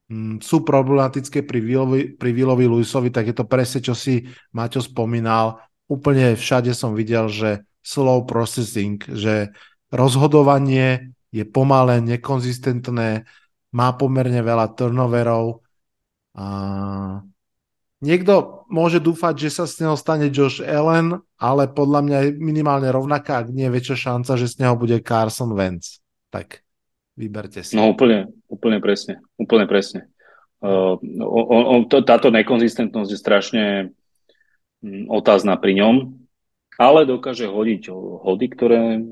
Mm, sú problematické pri Willovi, pri Lewisovi, tak je to presne, čo si Maťo spomínal. Úplne všade som videl, že slow processing, že rozhodovanie je pomalé, nekonzistentné, má pomerne veľa turnoverov. A niekto môže dúfať, že sa z neho stane Josh Allen, ale podľa mňa je minimálne rovnaká, ak nie je väčšia šanca, že z neho bude Carson Wentz. Tak Vyberte si. No úplne, úplne presne. Úplne presne. Uh, on, on, to, táto nekonzistentnosť je strašne um, otázna pri ňom, ale dokáže hodiť hody, ktoré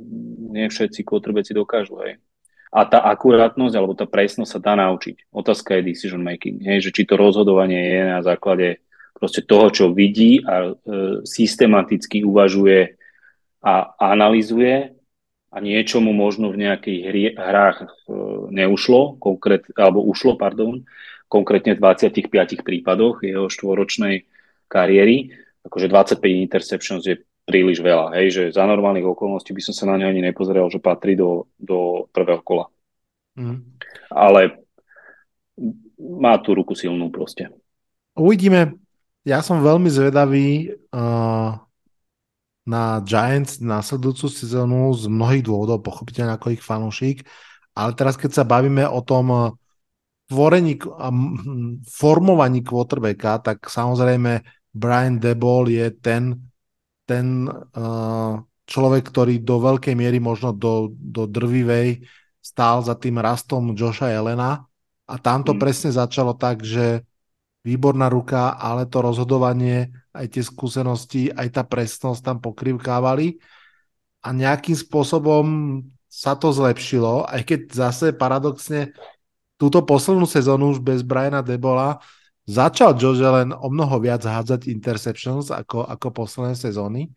nie všetci kotrbeci dokážu. Hej. A tá akurátnosť alebo tá presnosť sa dá naučiť. Otázka je decision making. Hej, že či to rozhodovanie je na základe proste toho, čo vidí a e, systematicky uvažuje a analizuje a niečomu možno v nejakých hri, hrách e, neušlo, konkrét, alebo ušlo, pardon, konkrétne v 25 prípadoch jeho štvoročnej kariéry, akože 25 interceptions je príliš veľa, hej, že za normálnych okolností by som sa na ňo ani nepozeral, že patrí do, do prvého kola. Mm. Ale má tú ruku silnú proste. Uvidíme. Ja som veľmi zvedavý, uh, na Giants následujúcu sezónu z mnohých dôvodov, pochopiteľne ako ich fanúšik, ale teraz keď sa bavíme o tom eh, tvorení a formovaní quarterbacka, tak samozrejme Brian Debol je ten, ten uh, človek, ktorý do veľkej miery možno do, do drvivej stál za tým rastom Joša Elena a tam to mm. presne začalo tak, že výborná ruka, ale to rozhodovanie, aj tie skúsenosti, aj tá presnosť tam pokrivkávali a nejakým spôsobom sa to zlepšilo, aj keď zase paradoxne túto poslednú sezónu už bez Briana Debola začal Josh Allen o mnoho viac hádzať interceptions ako, ako posledné sezóny.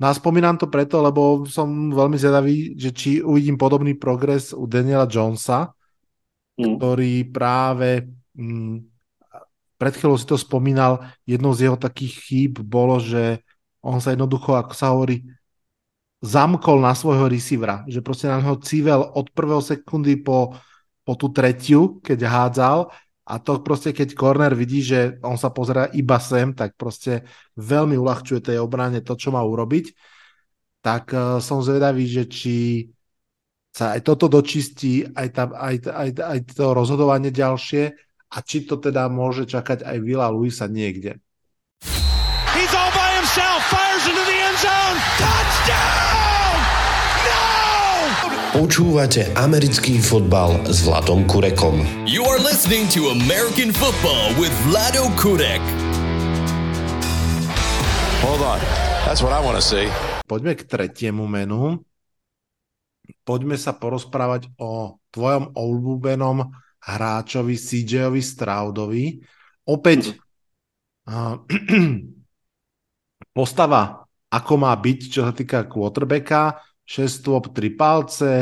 No a spomínam to preto, lebo som veľmi zvedavý, že či uvidím podobný progres u Daniela Jonesa, mm. ktorý práve mm, pred chvíľou si to spomínal, jednou z jeho takých chýb bolo, že on sa jednoducho, ako sa hovorí, zamkol na svojho receivera, že proste na neho civel od prvého sekundy po, po tú tretiu, keď hádzal a to proste, keď corner vidí, že on sa pozera iba sem, tak proste veľmi uľahčuje tej obrane to, čo má urobiť. Tak uh, som zvedavý, že či sa aj toto dočistí, aj, tá, aj, aj, aj to rozhodovanie ďalšie a či to teda môže čakať aj Vila Luisa niekde. He's all by himself, fires into the end zone, touchdown! No! Počúvate americký fotbal s Vladom Kurekom. You are listening to American Football with Vlado Kurek. Hold on. That's what I want to see. Poďme k tretiemu menu. Poďme sa porozprávať o tvojom obľúbenom hráčovi CJ-ovi Straudovi. Opäť uh, postava, ako má byť, čo sa týka quarterbacka, 6 stôp, 3 palce,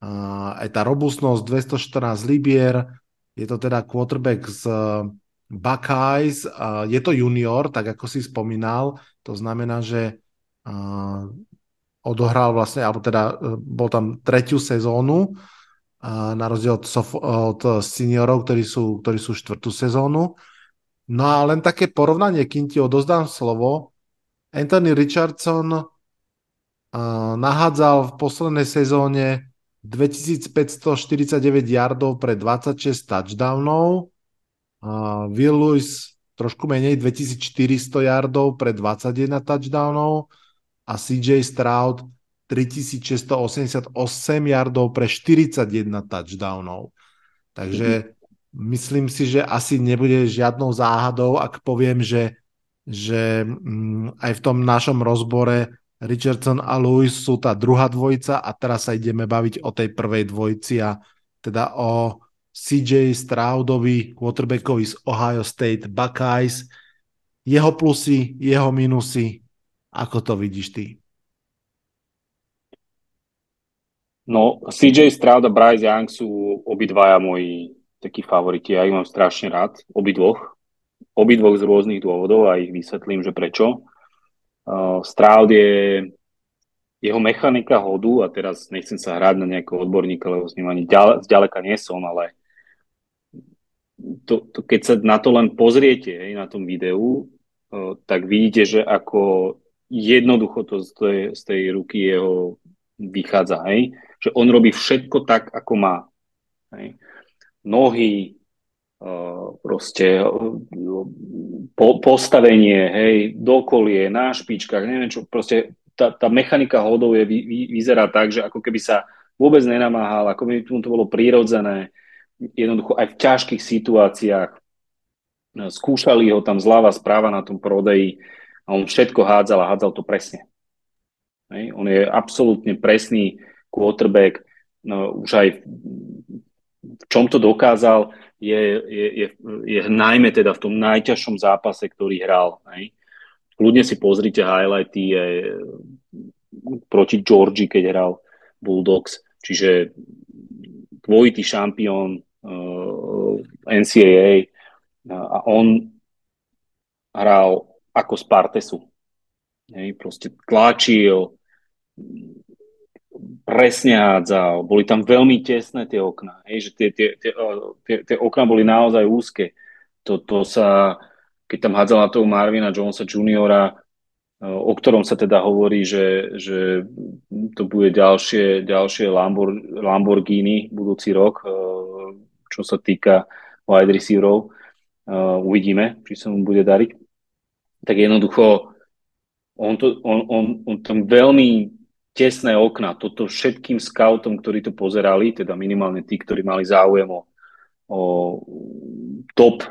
uh, aj tá robustnosť 214 libier, je to teda quarterback z uh, Buckeyes, uh, je to junior, tak ako si spomínal, to znamená, že uh, odohral vlastne, alebo teda uh, bol tam tretiu sezónu, na rozdiel od, sof- od seniorov, ktorí sú, ktorí sú štvrtú sezónu. No a len také porovnanie, kým ti odozdám slovo, Anthony Richardson uh, nahádzal v poslednej sezóne 2549 yardov pre 26 touchdownov, uh, Will Lewis trošku menej 2400 yardov pre 21 touchdownov. A CJ Stroud 3688 yardov pre 41 touchdownov. Takže myslím si, že asi nebude žiadnou záhadou, ak poviem, že, že mm, aj v tom našom rozbore Richardson a Lewis sú tá druhá dvojica a teraz sa ideme baviť o tej prvej dvojici a teda o CJ Stroudovi, quarterbackovi z Ohio State Buckeyes, jeho plusy, jeho minusy, ako to vidíš ty? No, CJ Stroud a Bryce Young sú obidvaja moji takí favoriti. Ja ich mám strašne rád, obidvoch. Obidvoch z rôznych dôvodov a ich vysvetlím, že prečo. Uh, Stroud je jeho mechanika hodu, a teraz nechcem sa hrať na nejakého odborníka, lebo s ním ani ďal, zďaleka nie som, ale to, to, keď sa na to len pozriete hej, na tom videu, uh, tak vidíte, že ako jednoducho to z tej, z tej ruky jeho vychádza. Hej že on robí všetko tak, ako má. Hej. Nohy, uh, proste uh, po, postavenie, hej, dokolie, na špičkách, neviem čo, proste tá, tá mechanika hodov je, vy, vy, vyzerá tak, že ako keby sa vôbec nenamáhal, ako by mu to bolo prírodzené, jednoducho aj v ťažkých situáciách. Skúšali ho tam zľava, správa na tom prodeji a on všetko hádzal a hádzal to presne. Hej. On je absolútne presný quarterback, no, už aj v čom to dokázal, je, je, je, je najmä teda v tom najťažšom zápase, ktorý hral. Hej. Ľudne si pozrite highlighty je, proti Georgii, keď hral Bulldogs, čiže dvojitý šampión uh, NCAA a on hral ako Spartesu. Hej, proste tlačil, presne hádzal, boli tam veľmi tesné tie okná, hej, že tie, tie, tie, tie, tie okná boli naozaj úzke. To, to sa, keď tam hádzal na toho Marvina Jonesa juniora, o ktorom sa teda hovorí, že, že to bude ďalšie, ďalšie Lambor, Lamborghini budúci rok, čo sa týka wide receiverov. Uvidíme, či sa mu bude dariť. Tak jednoducho, on, to, on, on, on tam veľmi tesné okna. Toto všetkým scoutom, ktorí to pozerali, teda minimálne tí, ktorí mali záujem o, o top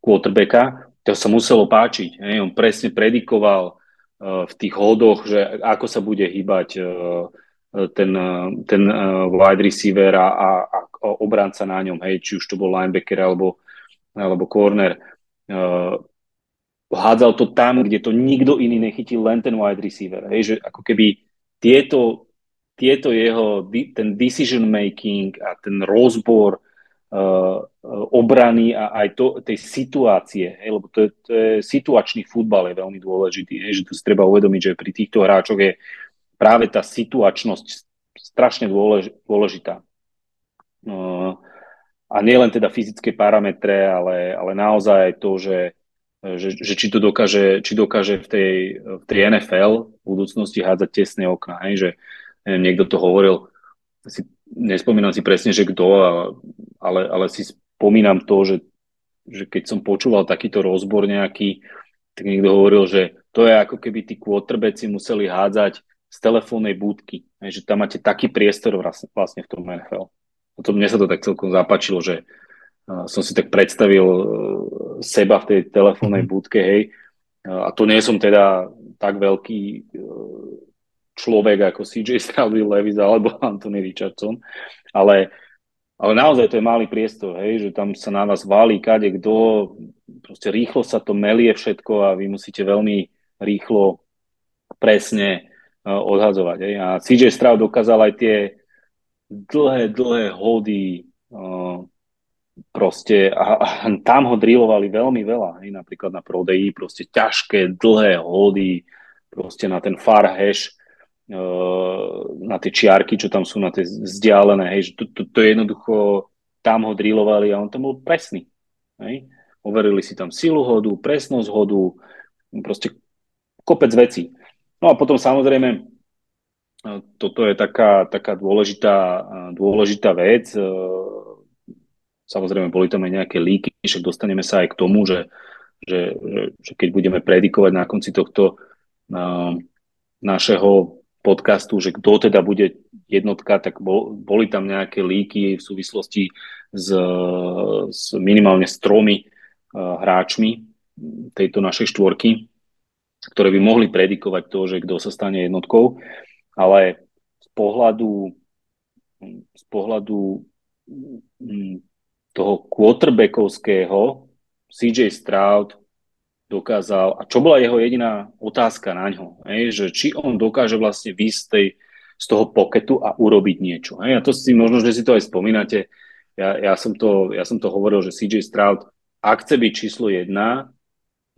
quarterbacka, to sa muselo páčiť. Hej. On presne predikoval uh, v tých hodoch, že ako sa bude hýbať uh, ten, ten uh, wide receiver a, a, a obranca na ňom, hej, či už to bol linebacker alebo, alebo corner. Hádzal to tam, kde to nikto iný nechytil, len ten wide receiver. Hej, že ako keby tieto, tieto jeho, ten decision making a ten rozbor uh, obrany a aj to, tej situácie, hej, lebo to to je situačný futbal je veľmi dôležitý, hej, že tu si treba uvedomiť, že pri týchto hráčoch je práve tá situačnosť strašne dôlež, dôležitá. Uh, a nie len teda fyzické parametre, ale, ale naozaj to, že že, že či to dokáže, či dokáže v tej, v tej NFL v budúcnosti hádzať tesné okna. Hej? Že neviem, niekto to hovoril, si, nespomínam si presne, že kto, ale, ale si spomínam to, že, že keď som počúval takýto rozbor nejaký, tak niekto hovoril, že to je ako keby tí quarterbacki museli hádzať z telefónnej budky, hej? že tam máte taký priestor vlastne, v tom NFL. A to, mne sa to tak celkom zapáčilo, že som si tak predstavil seba v tej telefónnej mhm. budke, hej. A to nie som teda tak veľký e, človek ako CJ Stroud, Levis alebo Anthony Richardson, ale, ale naozaj to je malý priestor, hej, že tam sa na vás valí kade kto, proste rýchlo sa to melie všetko a vy musíte veľmi rýchlo, presne uh, odhadzovať. Hej. A CJ Stroud dokázal aj tie dlhé, dlhé hody uh, proste a, a tam ho drillovali veľmi veľa, hej, napríklad na prodeji, proste ťažké, dlhé hody, proste na ten far hash, uh, na tie čiarky, čo tam sú na tie vzdialené, hej, že to, to, to jednoducho tam ho drillovali a on tam bol presný. Hej. Overili si tam silu hodu, presnosť hodu, proste kopec vecí. No a potom samozrejme, toto je taká, taká dôležitá, dôležitá vec, Samozrejme, boli tam aj nejaké líky, však dostaneme sa aj k tomu, že, že, že, že keď budeme predikovať na konci tohto uh, našeho podcastu, že kto teda bude jednotka, tak bol, boli tam nejaké líky v súvislosti s, s minimálne s tromi uh, hráčmi tejto našej štvorky, ktoré by mohli predikovať to, že kto sa stane jednotkou, ale z pohľadu z pohľadu toho quarterbackovského CJ Stroud dokázal, a čo bola jeho jediná otázka na ňo, hej, že či on dokáže vlastne výsť z tej z toho poketu a urobiť niečo. Hej? A to si možno, že si to aj spomínate, ja, ja, som, to, ja som to hovoril, že CJ Stroud, ak chce byť číslo jedna,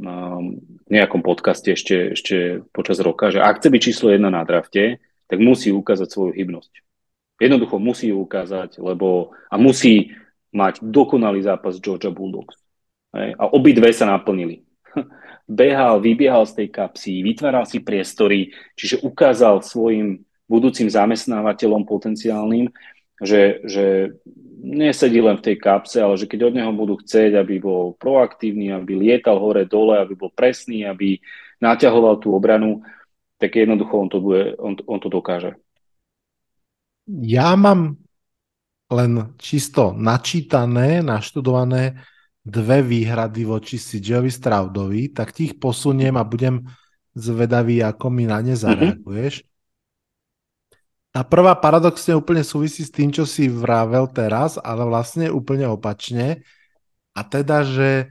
um, v nejakom podcaste ešte, ešte počas roka, že ak chce byť číslo jedna na drafte, tak musí ukázať svoju hybnosť. Jednoducho musí ju ukázať, lebo a musí mať dokonalý zápas Georgia Bulldogs. A obidve sa naplnili. Behal, vybiehal z tej kapsy, vytváral si priestory, čiže ukázal svojim budúcim zamestnávateľom potenciálnym, že, že nesedí len v tej kapse, ale že keď od neho budú chcieť, aby bol proaktívny, aby lietal hore dole, aby bol presný, aby naťahoval tú obranu, tak jednoducho on to, bude, on, on to dokáže. Ja mám len čisto načítané, naštudované dve výhrady voči CJovi Straudovi, tak ti ich posuniem a budem zvedavý, ako mi na ne mhm. zareaguješ. Mm-hmm. Tá prvá paradoxne úplne súvisí s tým, čo si vravel teraz, ale vlastne úplne opačne. A teda, že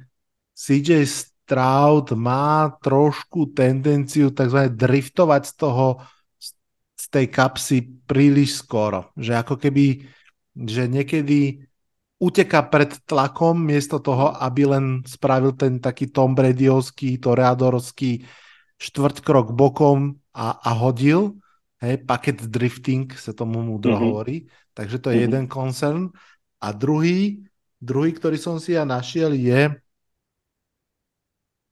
CJ Stroud má trošku tendenciu tzv. driftovať z toho, z tej kapsy príliš skoro. Že ako keby že niekedy uteka pred tlakom miesto toho, aby len spravil ten taký Tom Bradyovský, toreadorský štvrtkrok bokom a, a hodil. Hej, paket drifting sa tomu múdro mm-hmm. hovorí. Takže to je mm-hmm. jeden koncern. A druhý, druhý, ktorý som si ja našiel je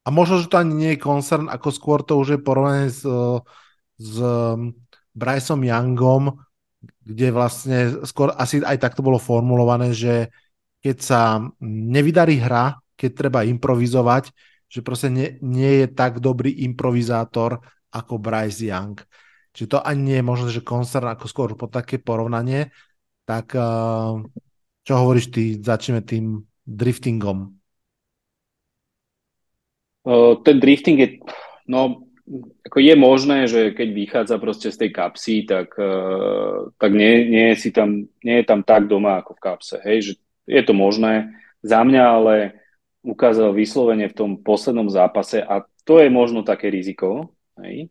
a možno, že to ani nie je koncern, ako skôr to už je porovnané s, s Bryceom Youngom, kde vlastne skôr asi aj takto bolo formulované, že keď sa nevydarí hra, keď treba improvizovať, že proste nie, nie je tak dobrý improvizátor ako Bryce Young. Čiže to ani nie je možno, že koncern ako skôr po také porovnanie. Tak eh, čo hovoríš ty? Začneme tým driftingom. Uh, ten drifting je, no ako je možné, že keď vychádza proste z tej kapsy, tak, uh, tak nie, nie, je si tam, nie je tam tak doma ako v kapse. Hej? Že je to možné. Za mňa ale ukázal vyslovene v tom poslednom zápase a to je možno také riziko, hej?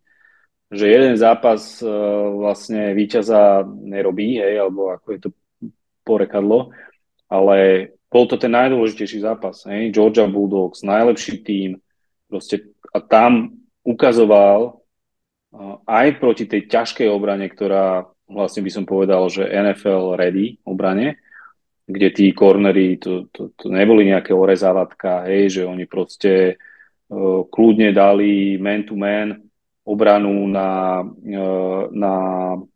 že jeden zápas uh, vlastne víťaza nerobí, hej? alebo ako je to porekadlo, ale bol to ten najdôležitejší zápas. Hej? Georgia Bulldogs, najlepší tým, proste, a tam ukazoval aj proti tej ťažkej obrane, ktorá vlastne by som povedal, že NFL ready obrane, kde tí cornery, to, to, to neboli nejaké orezávatka, hej, že oni proste uh, kľudne dali man-to-man obranu na, uh, na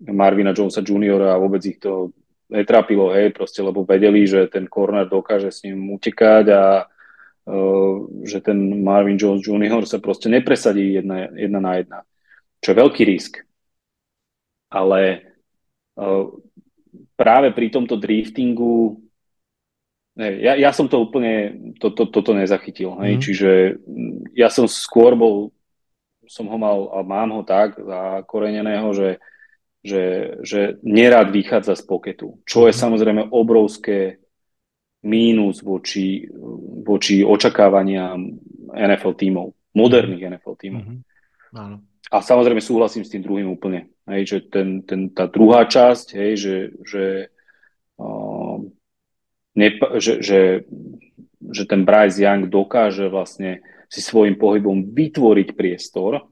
Marvina Jonesa Jr. a vôbec ich to netrapilo, hej, proste, lebo vedeli, že ten corner dokáže s ním utekať a že ten Marvin Jones Jr. sa proste nepresadí jedna, jedna na jedna. Čo je veľký risk. Ale eh, práve pri tomto driftingu ja, ja som to úplne to, to, toto nezachytil. Hej? Mm. Čiže ja som skôr bol, som ho mal a mám ho tak zakoreneného, že, že, že nerad vychádza z poketu. Čo je mhm. samozrejme obrovské mínus voči, voči očakávaniam NFL tímov, moderných NFL tímov. Mm-hmm. Áno. A samozrejme súhlasím s tým druhým úplne, hej, že ten, ten, tá druhá časť, hej, že, že, uh, nepa, že, že, že ten Bryce Young dokáže vlastne si svojim pohybom vytvoriť priestor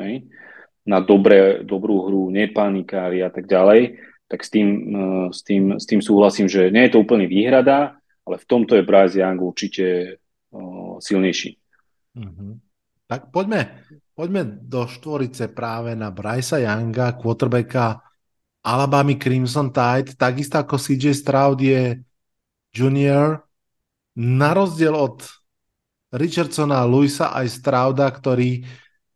hej, na dobré, dobrú hru, nepanikári a tak ďalej, tak s tým, uh, s, tým, s tým súhlasím, že nie je to úplne výhrada, ale v tomto je Bryce Young určite uh, silnejší. Mm-hmm. Tak poďme, poďme do štvorice práve na Brycea Younga, quarterbacka Alabama Crimson Tide, takisto ako CJ Stroud je junior, na rozdiel od Richardsona, Luisa aj Strouda, ktorý,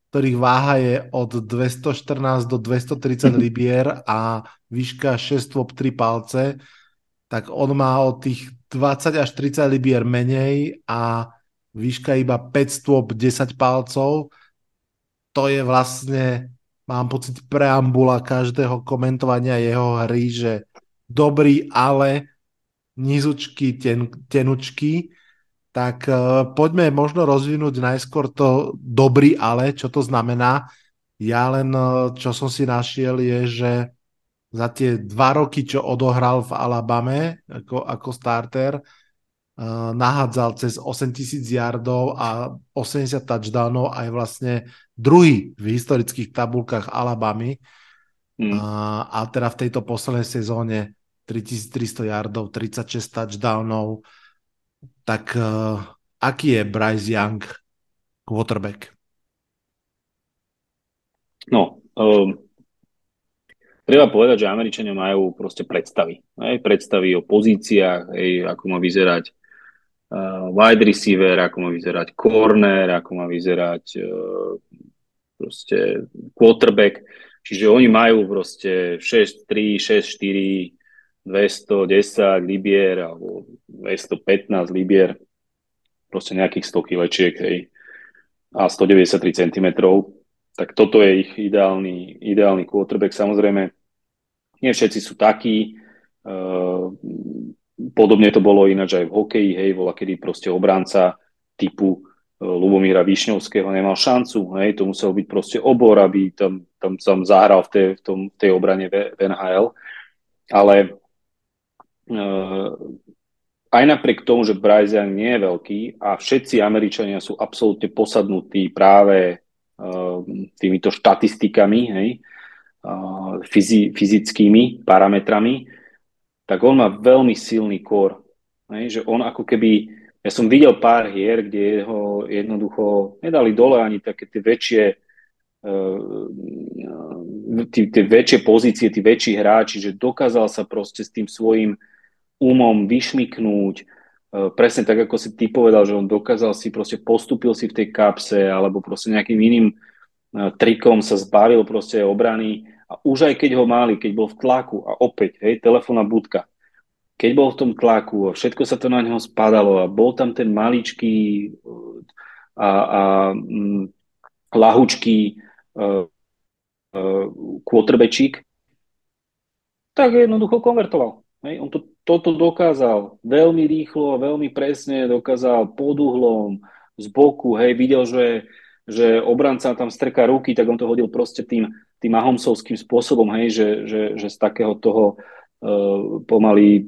ktorých váha je od 214 do 230 libier a výška 6 3 palce, tak on má od tých 20 až 30 libier menej a výška iba 5 stôp 10 palcov. To je vlastne, mám pocit, preambula každého komentovania jeho hry, že dobrý, ale nizučky, ten, tenučky. Tak uh, poďme možno rozvinúť najskôr to dobrý, ale čo to znamená. Ja len, uh, čo som si našiel, je, že za tie dva roky, čo odohral v Alabame ako, ako starter, uh, nahádzal cez 8000 yardov a 80 touchdownov a je vlastne druhý v historických tabulkách Alabamy. Mm. Uh, a teda v tejto poslednej sezóne 3300 yardov, 36 touchdownov. Tak uh, aký je Bryce Young quarterback? No, um, treba povedať, že Američania majú proste predstavy. Hej? Predstavy o pozíciách, hej, ako má vyzerať uh, wide receiver, ako má vyzerať corner, ako má vyzerať uh, proste quarterback. Čiže oni majú proste 6-3, 6-4, 210 libier alebo 215 libier, proste nejakých 100 kilečiek, a 193 cm tak toto je ich ideálny, ideálny quarterback. Samozrejme, nie všetci sú takí. Uh, podobne to bolo ináč aj v hokeji, hej, bola kedy proste obranca typu uh, Lubomíra Višňovského nemal šancu, hej, to musel byť proste obor, aby tam, tam som zahral v tej, v, tom, tej obrane v, NHL. Ale uh, aj napriek tomu, že Bryce Young nie je veľký a všetci Američania sú absolútne posadnutí práve Ehm, týmito štatistikami, hej, fyzi, fyzickými parametrami, tak on má veľmi silný kor. Hej, že on ako keby, ja som videl pár hier, kde ho jednoducho nedali dole ani také tie väčšie ehm, tie, tie väčšie pozície, tí väčší hráči, že dokázal sa proste s tým svojim umom vyšmiknúť, Eh, presne tak, ako si ty povedal, že on dokázal si, proste postupil si v tej kapse alebo proste nejakým iným eh, trikom sa zbavil proste obrany a už aj keď ho mali, keď bol v tlaku a opäť, hej, telefónna budka, keď bol v tom tlaku a všetko sa to na neho spadalo a bol tam ten maličký eh, a, a m, mm, lahučký uh, uh, quarterbacking, tak jednoducho konvertoval. Hej, on to toto dokázal veľmi rýchlo, veľmi presne, dokázal pod uhlom, z boku, hej, videl, že, že obranca tam strká ruky, tak on to hodil proste tým, tým Mahomsovským spôsobom, hej, že, že, že z takého toho uh, pomaly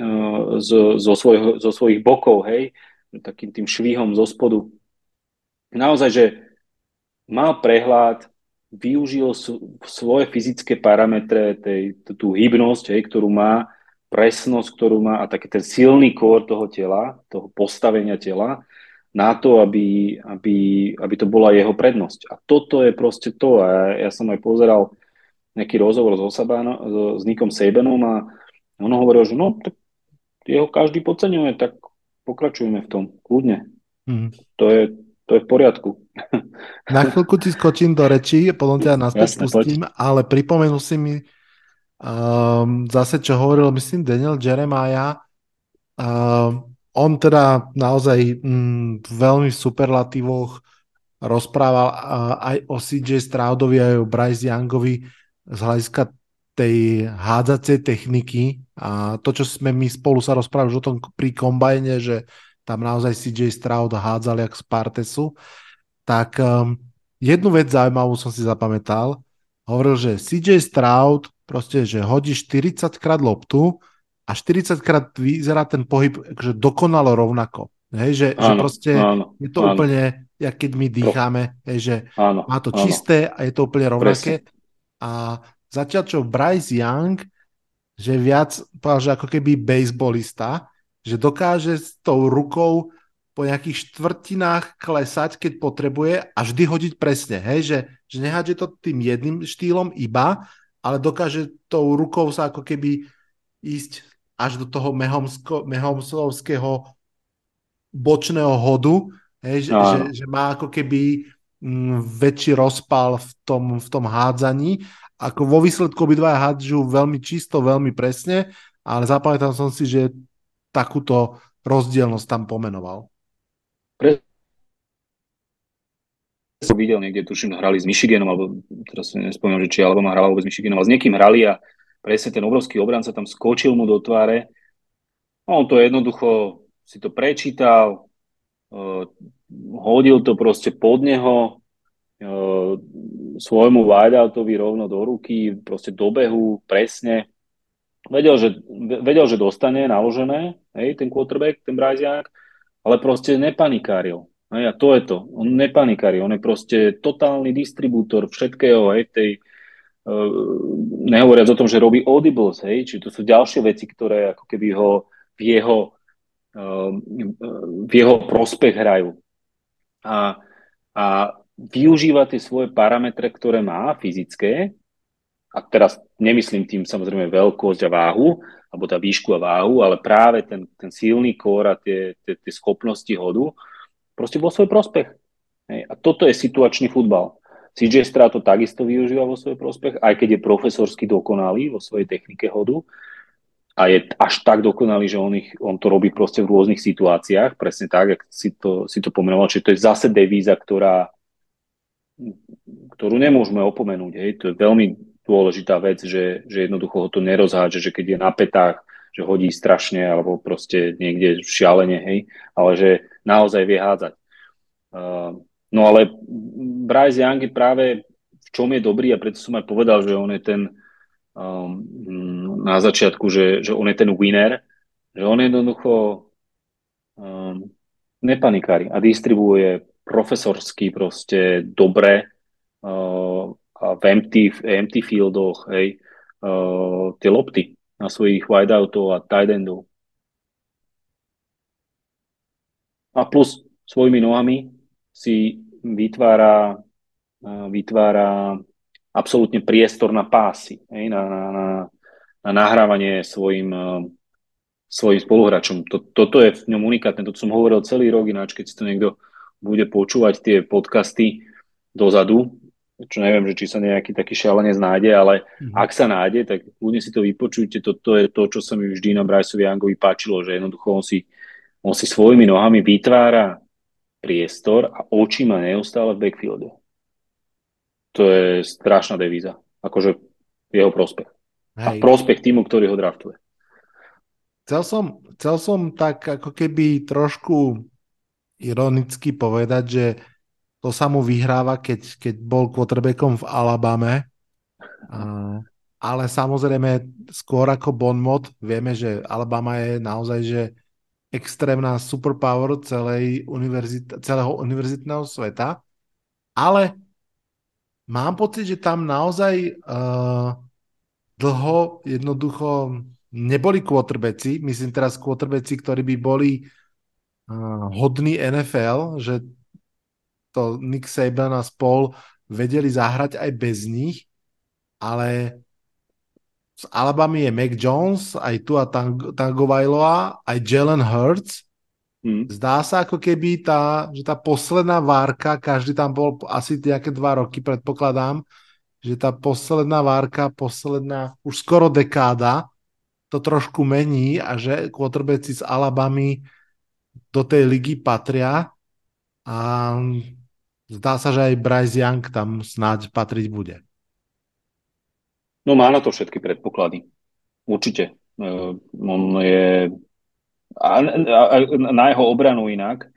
uh, zo, zo, svojho, zo svojich bokov, hej, takým tým švihom zo spodu. Naozaj, že mal prehľad, využil svoje fyzické parametre, tej, tú hybnosť, hej, ktorú má, presnosť, ktorú má a taký ten silný kór toho tela, toho postavenia tela, na to, aby, aby, aby to bola jeho prednosť. A toto je proste to. A ja, ja som aj pozeral nejaký rozhovor s, Osabano, s Nikom Sabanom a on hovoril, že no, tak jeho každý podceňuje, tak pokračujeme v tom, kľudne. Hmm. To, je, to je v poriadku. Na chvíľku ti skočím do rečí, potom ťa naspäť Jasne, pustím, poď. ale pripomenul si mi Um, zase, čo hovoril, myslím, Daniel Jeremiah, um, on teda naozaj mm, v veľmi superlatívoch rozprával uh, aj o CJ Stroudovi, aj o Bryce Youngovi z hľadiska tej hádzacej techniky a to, čo sme my spolu sa rozprávali už o tom pri kombajne, že tam naozaj CJ Stroud hádzal jak z Partesu, tak um, jednu vec zaujímavú som si zapamätal. Hovoril, že CJ Stroud proste, že hodí 40 krát loptu a 40 krát vyzerá ten pohyb že dokonalo rovnako. Hej, že, áno, že proste áno, je to áno. úplne, jak keď my dýchame, hej, že áno, má to čisté áno. a je to úplne rovnaké. Presne. A zatiaľ čo Bryce Young, že viac, povedal, že ako keby baseballista, že dokáže s tou rukou po nejakých štvrtinách klesať, keď potrebuje a vždy hodiť presne, hej, že, že nehádže to tým jedným štýlom iba, ale dokáže tou rukou sa ako keby ísť až do toho Mehomsovského bočného hodu, hej, že, že, že má ako keby m, mm, väčší rozpal v tom, v tom hádzaní. Ako vo výsledku obidvaja hádžu veľmi čisto, veľmi presne, ale zapamätal som si, že takúto rozdielnosť tam pomenoval. Pre, som videl niekde, tuším, hrali s Michiganom, alebo teraz si nespomínam, že či Alabama hrala vôbec s Michiganom, ale s niekým hrali a presne ten obrovský obranca tam skočil mu do tváre. On to jednoducho si to prečítal, uh, hodil to proste pod neho, svojmu wideoutovi rovno do ruky, proste do behu, presne. Vedel, že, vedel, že dostane naložené, hej, ten quarterback, ten Young, ale proste nepanikáril. Hej, a to je to. On nepanikári, on je proste totálny distribútor všetkého, hej, tej, uh, nehovoriac o tom, že robí audibles, hej, či to sú ďalšie veci, ktoré ako keby ho v jeho, uh, v jeho prospech hrajú. A, a využíva tie svoje parametre, ktoré má, fyzické, a teraz nemyslím tým samozrejme veľkosť a váhu, alebo tá výšku a váhu, ale práve ten, ten silný kór a tie, tie, tie schopnosti hodu, proste vo svoj prospech. Hej. A toto je situačný futbal. CJ Stra to takisto využíva vo svoj prospech, aj keď je profesorsky dokonalý vo svojej technike hodu a je až tak dokonalý, že on, ich, on to robí proste v rôznych situáciách, presne tak, ak si to, si to pomenoval, čiže to je zase devíza, ktorá, ktorú nemôžeme opomenúť. Hej. To je veľmi dôležitá vec, že, že jednoducho ho to nerozhádže, že keď je na petách, že hodí strašne alebo proste niekde šialene, hej, ale že naozaj vie hádzať. Uh, no ale Bryce Young je práve v čom je dobrý a preto som aj povedal, že on je ten um, na začiatku, že, že on je ten winner, že on jednoducho um, nepanikári a distribuuje profesorsky proste dobre uh, v empty, v empty fieldoch, hej, uh, tie lopty na svojich wideoutov a tight endov. A plus svojimi nohami si vytvára, vytvára absolútne priestor na pásy, hej, na, na, na, na nahrávanie svojim, uh, svojim spoluhráčom. To, toto je v ňom unikátne, to som hovoril celý rok, ináč keď si to niekto bude počúvať tie podcasty dozadu, čo neviem, že či sa nejaký taký šialenec nájde, ale mm-hmm. ak sa nájde, tak ľudne si to vypočujte, toto je to, čo sa mi vždy na Bryceovi Youngovi páčilo, že jednoducho on si, on si svojimi nohami vytvára priestor a oči má neustále v backfielde. To je strašná devíza. Akože jeho prospech. Hej. A prospech týmu, ktorý ho draftuje. Chcel som, chcel som tak ako keby trošku ironicky povedať, že to sa mu vyhráva, keď, keď bol quarterbackom v Alabame. Uh, ale samozrejme skôr ako Bonmot, vieme, že Alabama je naozaj že extrémna superpower celej univerzit, celého univerzitného sveta, ale mám pocit, že tam naozaj uh, dlho jednoducho neboli quarterbacki, myslím teraz quarterbacki, ktorí by boli uh, hodní NFL, že to Nick Saban a spol vedeli zahrať aj bez nich, ale z Alabamy je Mac Jones, aj tu a Tango Vailoa, aj Jalen Hurts. Hmm. Zdá sa ako keby tá, že tá posledná várka, každý tam bol asi nejaké dva roky, predpokladám, že tá posledná várka, posledná už skoro dekáda, to trošku mení a že quarterbacki z Alabamy do tej ligy patria a zdá sa, že aj Bryce Young tam snáď patriť bude. No má na to všetky predpoklady. Určite. Uh, on je a, a, a, na jeho obranu inak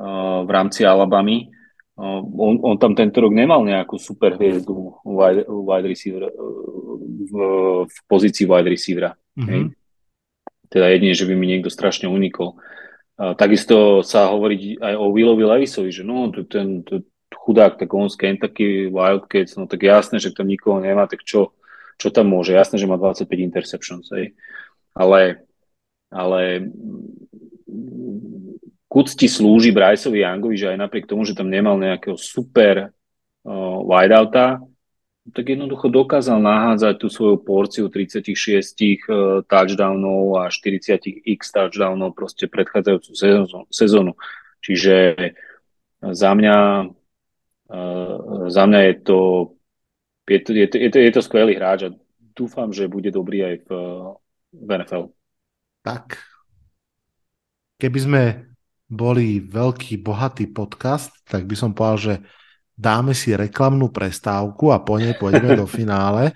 uh, v rámci Alabamy uh, on, on tam tento rok nemal nejakú super hviezdu wide, wide receiver, uh, v, v pozícii wide receivera. Mm-hmm. Teda jedine, že by mi niekto strašne unikol. Takisto sa hovorí aj o Willovi Levisovi, že no, ten to, chudák, tak on z Kentucky Wildcats, no tak jasné, že tam nikoho nemá, tak čo, čo tam môže? Jasné, že má 25 interceptions, hej. Ale, ale k úcti slúži Bryceovi Youngovi, že aj napriek tomu, že tam nemal nejakého super uh, wideouta, tak jednoducho dokázal nahádzať tú svoju porciu 36 uh, touchdownov a 40 x touchdownov proste predchádzajúcu sezónu. Čiže za mňa, uh, za mňa je to, je to, je to, je to, je to skvelý hráč a dúfam, že bude dobrý aj v, v NFL. Tak, keby sme boli veľký, bohatý podcast, tak by som povedal, že dáme si reklamnú prestávku a po nej pôjdeme do finále.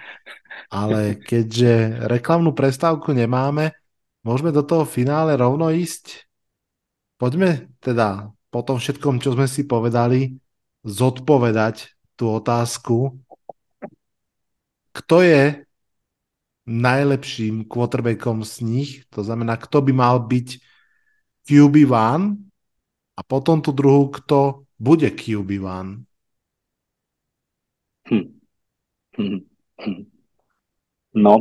Ale keďže reklamnú prestávku nemáme, môžeme do toho finále rovno ísť. Poďme teda po tom všetkom, čo sme si povedali, zodpovedať tú otázku, kto je najlepším quarterbackom z nich, to znamená, kto by mal byť QB1 a potom tú druhú, kto bude QB1. Hm. Hm. Hm. No,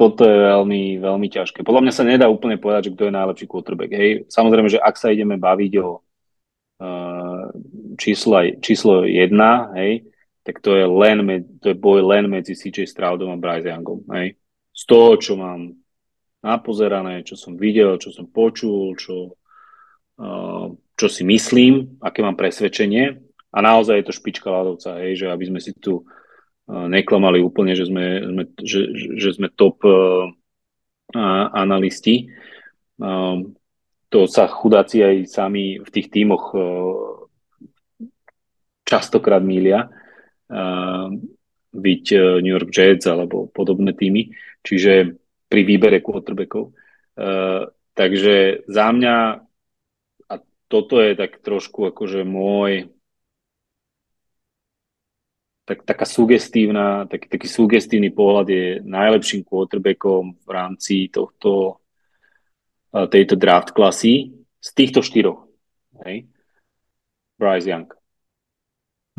toto je veľmi, veľmi ťažké. Podľa mňa sa nedá úplne povedať, že kto je najlepší quarterback. Hej. Samozrejme, že ak sa ideme baviť o uh, číslo, číslo jedna, hej, tak to je, len to je boj len medzi CJ Stroudom a Bryce Youngom. Hej. Z toho, čo mám napozerané, čo som videl, čo som počul, čo, uh, čo si myslím, aké mám presvedčenie. A naozaj je to špička ľadovca, hej, že aby sme si tu neklamali úplne, že sme, sme, že, že sme top uh, analisti. Uh, to sa chudáci aj sami v tých tímoch uh, častokrát mília byť e, New York Jets alebo podobné týmy, čiže pri výbere quarterbackov. Uh, takže za mňa, a toto je tak trošku akože môj tak, taká sugestívna, taký, taký sugestívny pohľad je najlepším quarterbackom v rámci tohto, e, tejto draft klasy z týchto štyroch. Hej? Bryce Young.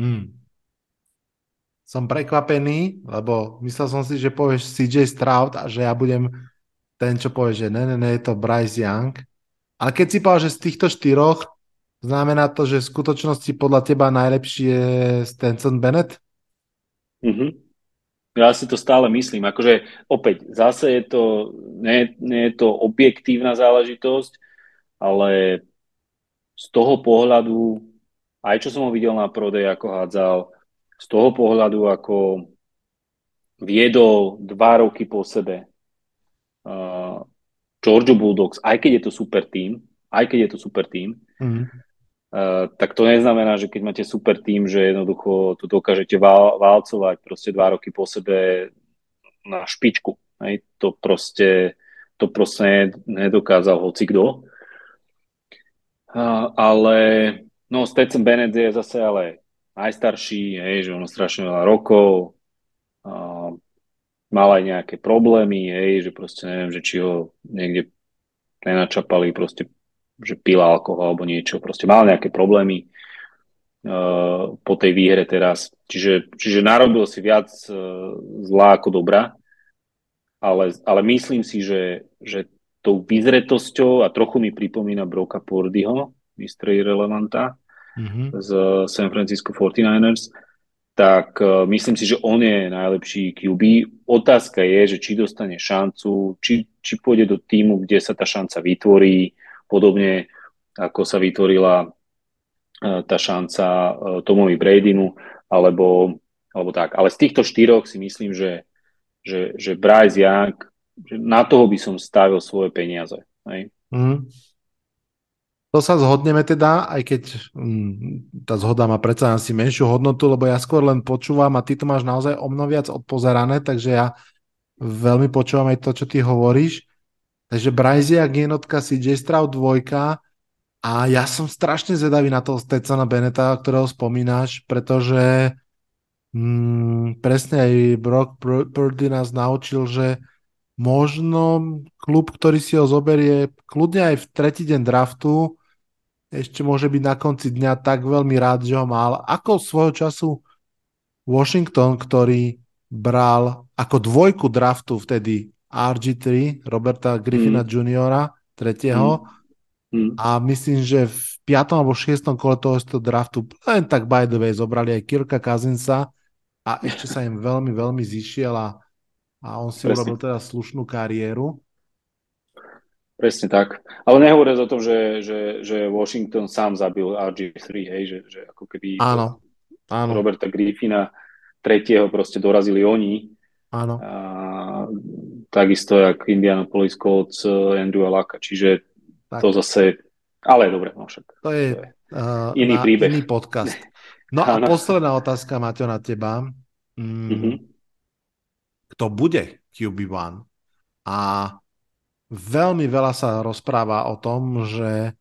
Hmm som prekvapený, lebo myslel som si, že povieš CJ Stroud a že ja budem ten, čo povie, že ne, ne, ne, je to Bryce Young. Ale keď si povedal, že z týchto štyroch, znamená to, že v skutočnosti podľa teba najlepší je Stenson Bennett? Mm-hmm. Ja si to stále myslím. Akože opäť, zase je to, nie, nie je to objektívna záležitosť, ale z toho pohľadu, aj čo som ho videl na prodej, ako hádzal, z toho pohľadu, ako viedol dva roky po sebe uh, Georgia Bulldogs, aj keď je to super tým, aj keď je to super tým, mm. Uh, tak to neznamená, že keď máte super tým, že jednoducho tu dokážete válcovať proste dva roky po sebe na špičku. Hej? To proste to proste nedokázal hoci kto. Uh, ale no Stetson Bennett je zase ale najstarší, hej, že ono strašne veľa rokov, a mal aj nejaké problémy, hej, že proste neviem, že či ho niekde nenačapali, proste, že pil alkohol alebo niečo, proste mal nejaké problémy uh, po tej výhre teraz. Čiže, čiže narobil si viac uh, zlá ako dobrá, ale, ale myslím si, že, že tou vyzretosťou a trochu mi pripomína Broka Pordyho, Mr. Irrelevanta, mm-hmm. z San Francisco 49ers, tak uh, myslím si, že on je najlepší QB. Otázka je, že či dostane šancu, či, či pôjde do týmu, kde sa tá šanca vytvorí, podobne ako sa vytvorila uh, tá šanca uh, Tomovi Bradymu, alebo, alebo tak. Ale z týchto štyroch si myslím, že, že, že Bryce Young, že na toho by som stavil svoje peniaze. Hej? Mm. To sa zhodneme teda, aj keď hm, tá zhoda má predsa asi menšiu hodnotu, lebo ja skôr len počúvam a ty to máš naozaj o mno viac odpozerané, takže ja veľmi počúvam aj to, čo ty hovoríš. Takže Bryziak jednotka, CJ Stroud dvojka a ja som strašne zvedavý na toho Stetsona Beneta, ktorého spomínaš, pretože hm, presne aj Brock Purdy nás naučil, že možno klub, ktorý si ho zoberie kľudne aj v tretí deň draftu, ešte môže byť na konci dňa tak veľmi rád, že ho mal. Ako svojho času Washington, ktorý bral ako dvojku draftu vtedy RG3, Roberta Griffina mm. Juniora, tretieho. Mm. Mm. A myslím, že v piatom alebo šiestom kole toho draftu len tak by the way zobrali aj Kirka Kazinsa a ešte sa im veľmi, veľmi zišiel a, a on si Presne. urobil teda slušnú kariéru. Presne tak. Ale nehovoriac o tom, že, že, že Washington sám zabil RG3, hej, že, že ako keby áno, áno. Roberta Griffina tretieho proste dorazili oni. Áno. A, takisto jak Indianapolis Colts eh, Andrew Alaka, čiže tak. to zase, ale dobre, no však. To je, to je uh, iný príbeh. Iný podcast. No a posledná otázka, Maťo, na teba. Mm, mm-hmm. Kto bude QB1? A veľmi veľa sa rozpráva o tom, že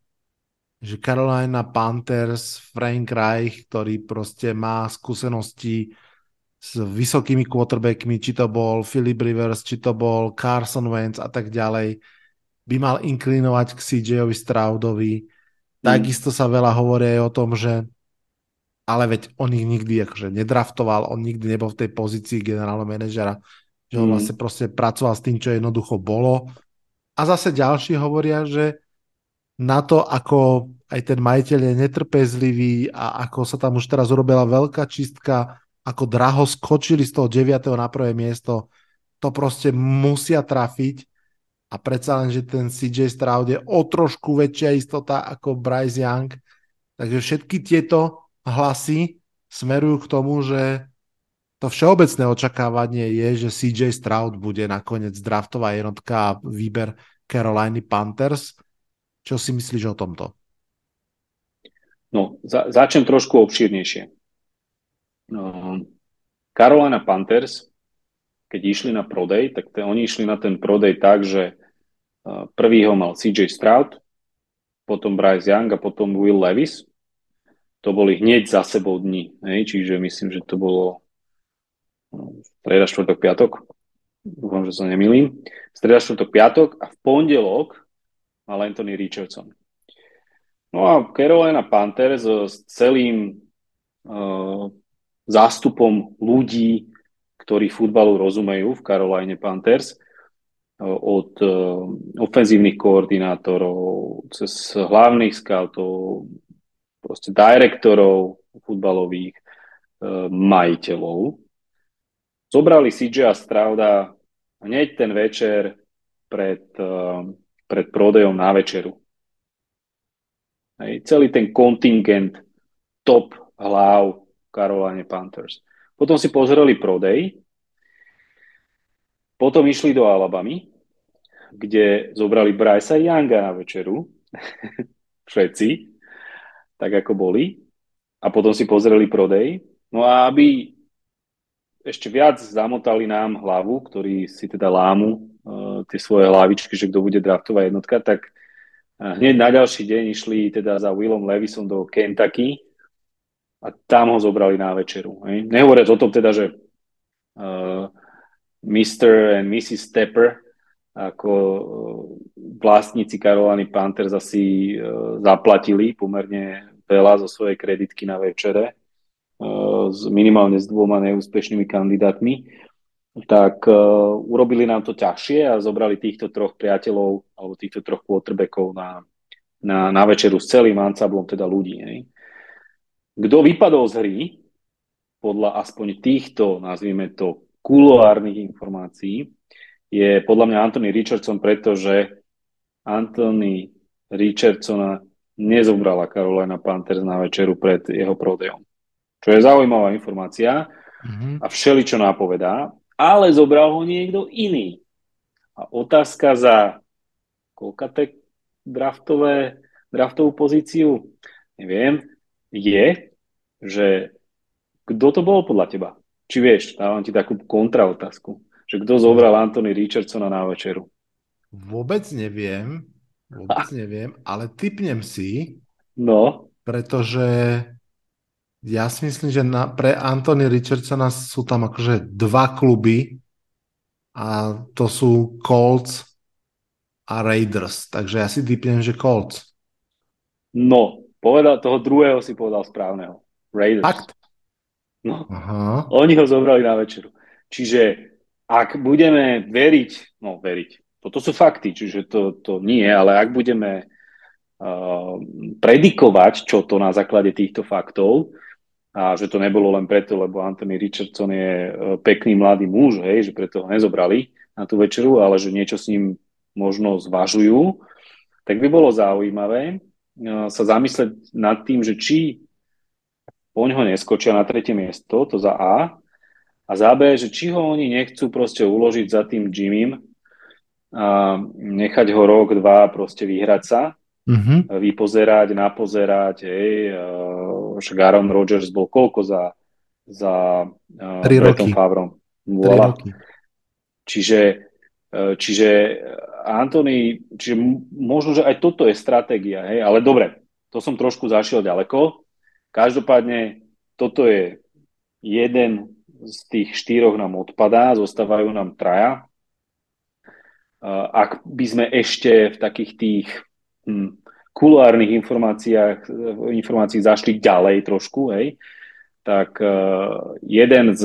že Carolina Panthers, Frank Reich, ktorý proste má skúsenosti s vysokými quarterbackmi, či to bol Philip Rivers, či to bol Carson Wentz a tak ďalej, by mal inklinovať k CJ-ovi Stroudovi. Mm. Takisto sa veľa hovorí aj o tom, že ale veď on ich nikdy akože nedraftoval, on nikdy nebol v tej pozícii generálneho manažera, že on mm. vlastne proste pracoval s tým, čo jednoducho bolo. A zase ďalší hovoria, že na to, ako aj ten majiteľ je netrpezlivý a ako sa tam už teraz urobila veľká čistka, ako draho skočili z toho 9. na prvé miesto, to proste musia trafiť a predsa len, že ten CJ Stroud je o trošku väčšia istota ako Bryce Young. Takže všetky tieto hlasy smerujú k tomu, že to všeobecné očakávanie je, že CJ Stroud bude nakoniec draftová jednotka a výber Carolina Panthers. Čo si myslíš o tomto? No, za, začnem trošku obšírnejšie. No, Carolina Panthers, keď išli na prodej, tak te, oni išli na ten prodej tak, že uh, prvý ho mal CJ Stroud, potom Bryce Young a potom Will Levis. To boli hneď za sebou dní, hej? čiže myslím, že to bolo no, streda, štvrtok, piatok. Dúfam, že sa nemýlim. Streda, štvrtok, piatok a v pondelok mal Anthony Richardson. No a Carolina Panthers s celým uh, zástupom ľudí, ktorí futbalu rozumejú v Caroline Panthers, uh, od uh, ofenzívnych koordinátorov, cez hlavných scoutov, proste direktorov futbalových, uh, majiteľov. Zobrali CJ Strauda hneď ten večer pred pred prodejom na večeru. Hej, celý ten kontingent top hlav Caroline Panthers. Potom si pozreli prodej, potom išli do Alabamy, kde zobrali Brysa Younga na večeru, všetci, tak ako boli, a potom si pozreli prodej. No a aby ešte viac zamotali nám hlavu, ktorí si teda lámu uh, tie svoje hlavičky, že kto bude draftová jednotka, tak uh, hneď na ďalší deň išli teda za Willom Levisom do Kentucky a tam ho zobrali na večeru. Hej. Nehovoriac o tom teda, že uh, Mr. and Mrs. Stepper ako uh, vlastníci Caroliny Panthers asi uh, zaplatili pomerne veľa zo svojej kreditky na večere, uh, s, minimálne s dvoma neúspešnými kandidátmi tak uh, urobili nám to ťažšie a zobrali týchto troch priateľov alebo týchto troch quarterbackov na, na, na večeru s celým ansablom teda ľudí. Hej. Kto vypadol z hry, podľa aspoň týchto, nazvime to, kuloárnych informácií, je podľa mňa Anthony Richardson, pretože Anthony Richardsona nezobrala Carolina Panthers na večeru pred jeho prodejom. Čo je zaujímavá informácia mm-hmm. a všeličo nápovedá ale zobral ho niekto iný. A otázka za koľkaté draftové, draftovú pozíciu, neviem, je, že kto to bol podľa teba? Či vieš, dávam ti takú kontraotázku, že kto zobral Anthony Richardsona na večeru? Vôbec neviem, vôbec neviem, ale typnem si, no. pretože ja si myslím, že na, pre Anthony Richardsona sú tam akože dva kluby a to sú Colts a Raiders. Takže ja si typnem, že Colts. No, povedal, toho druhého si povedal správneho. Raiders. Fakt? No. Aha. Oni ho zobrali na večeru. Čiže ak budeme veriť, no veriť, toto sú fakty, čiže to, to nie, ale ak budeme uh, predikovať, čo to na základe týchto faktov, a že to nebolo len preto, lebo Anthony Richardson je e, pekný mladý muž, hej, že preto ho nezobrali na tú večeru, ale že niečo s ním možno zvažujú, tak by bolo zaujímavé sa zamyslieť nad tým, že či poň ho neskočia na tretie miesto, to za A, a za B, že či ho oni nechcú proste uložiť za tým Jimmym a nechať ho rok, dva proste vyhrať sa, mm-hmm. vypozerať, napozerať, hej, však Aaron Rodgers bol koľko za, za uh, Bretom Favrom? Voilà. roky. Čiže, čiže Anthony, čiže možno, že aj toto je stratégia, hej, ale dobre, to som trošku zašiel ďaleko. Každopádne toto je jeden z tých štyroch nám odpadá, zostávajú nám traja. Ak by sme ešte v takých tých hm, kulárnych informáciách, informácií zašli ďalej trošku, hej, tak uh, jeden z,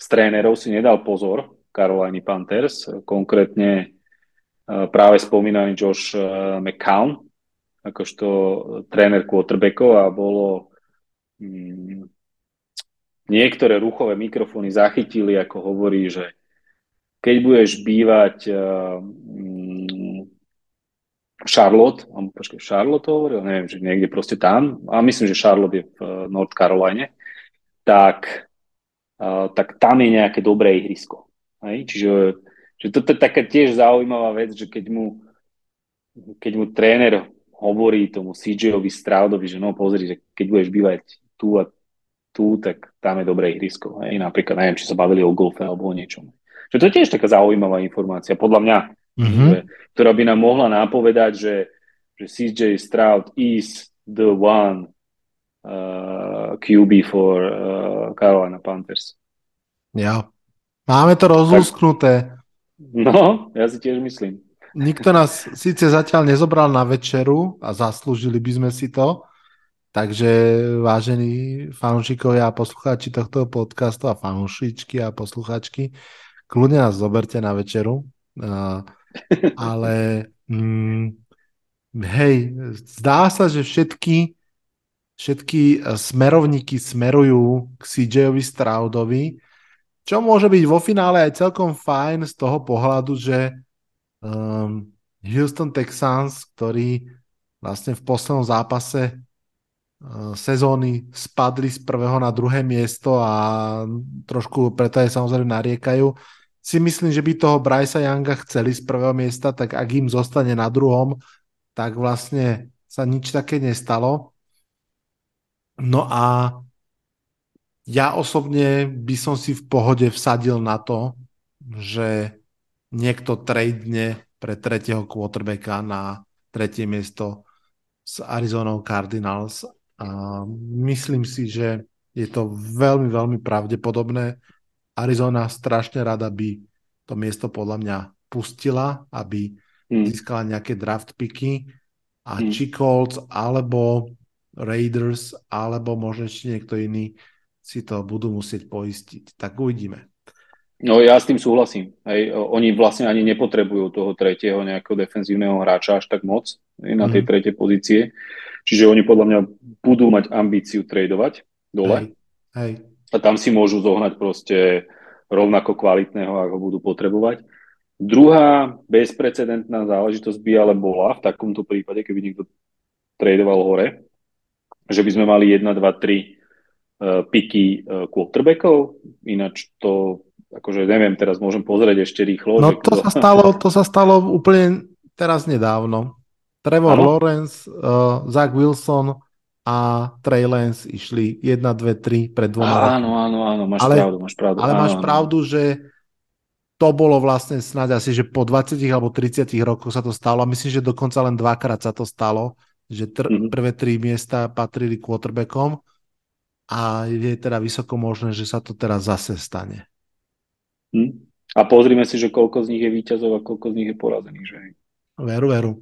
z trénerov si nedal pozor, Carolina Panthers, konkrétne práve spomínaný Josh uh, McCown, akožto tréner quarterbackov a bolo um, niektoré ruchové mikrofóny zachytili, ako hovorí, že keď budeš bývať uh, Charlotte, počkej, Charlotte to hovoril, neviem, že niekde proste tam, a myslím, že Charlotte je v North Caroline, tak, tak tam je nejaké dobré ihrisko. Hej? Čiže že toto je taká tiež zaujímavá vec, že keď mu, keď mu tréner hovorí tomu CJ-ovi Stroudovi, že no pozri, že keď budeš bývať tu a tu, tak tam je dobré ihrisko. Hej? Napríklad, neviem, či sa bavili o golfe alebo o niečom. Že to je tiež taká zaujímavá informácia, podľa mňa, mm-hmm. že, ktorá by nám mohla nápovedať, že, že CJ Stroud is the one uh, QB for uh, Carolina Panthers. Ja. Máme to rozlúsknuté. No, ja si tiež myslím. Nikto nás síce zatiaľ nezobral na večeru a zaslúžili by sme si to, Takže vážení fanúšikovia a poslucháči tohto podcastu a fanúšičky a poslucháčky, kľudne nás zoberte na večeru, ale mm, hej, zdá sa, že všetky, všetky smerovníky smerujú k CJ-ovi Stroudovi, čo môže byť vo finále aj celkom fajn z toho pohľadu, že um, Houston Texans, ktorí vlastne v poslednom zápase Eh, sezóny spadli z prvého na druhé miesto a trošku preto aj samozrejme nariekajú. Si myslím, že by toho Brysa Younga chceli z prvého miesta, tak ak im zostane na druhom, tak vlastne sa nič také nestalo. No a ja osobne by som si v pohode vsadil na to, že niekto tradene pre tretieho quarterbacka na tretie miesto s Arizona Cardinals a myslím si, že je to veľmi, veľmi pravdepodobné. Arizona strašne rada by to miesto podľa mňa pustila, aby hmm. získala nejaké draft picky a hmm. či Colts alebo Raiders alebo možno ešte niekto iný si to budú musieť poistiť. Tak uvidíme. No ja s tým súhlasím. Hej. Oni vlastne ani nepotrebujú toho tretieho nejakého defenzívneho hráča až tak moc hej, na tej mm. tretej pozície. Čiže oni podľa mňa budú mať ambíciu tradovať dole. Hej. Hej. A tam si môžu zohnať proste rovnako kvalitného, ako budú potrebovať. Druhá bezprecedentná záležitosť by ale bola v takomto prípade, keby niekto tradoval hore, že by sme mali 1, 2, 3 piky uh, quarterbackov, ináč to akože neviem, teraz môžem pozrieť ešte rýchlo. No to, kto... sa stalo, to sa stalo úplne teraz nedávno. Trevor ano? Lawrence, uh, Zach Wilson a Trey Lance išli 1, 2, 3 pred dvoma Áno, áno, áno, máš ale, pravdu, máš pravdu. Ale áno, máš áno. pravdu, že to bolo vlastne snáď asi, že po 20 alebo 30 rokoch sa to stalo a myslím, že dokonca len dvakrát sa to stalo, že tr- mm-hmm. prvé tri miesta patrili quarterbackom a je teda vysoko možné, že sa to teraz zase stane. Hm? A pozrime si, že koľko z nich je výťazov a koľko z nich je porazených. Že? Veru, veru.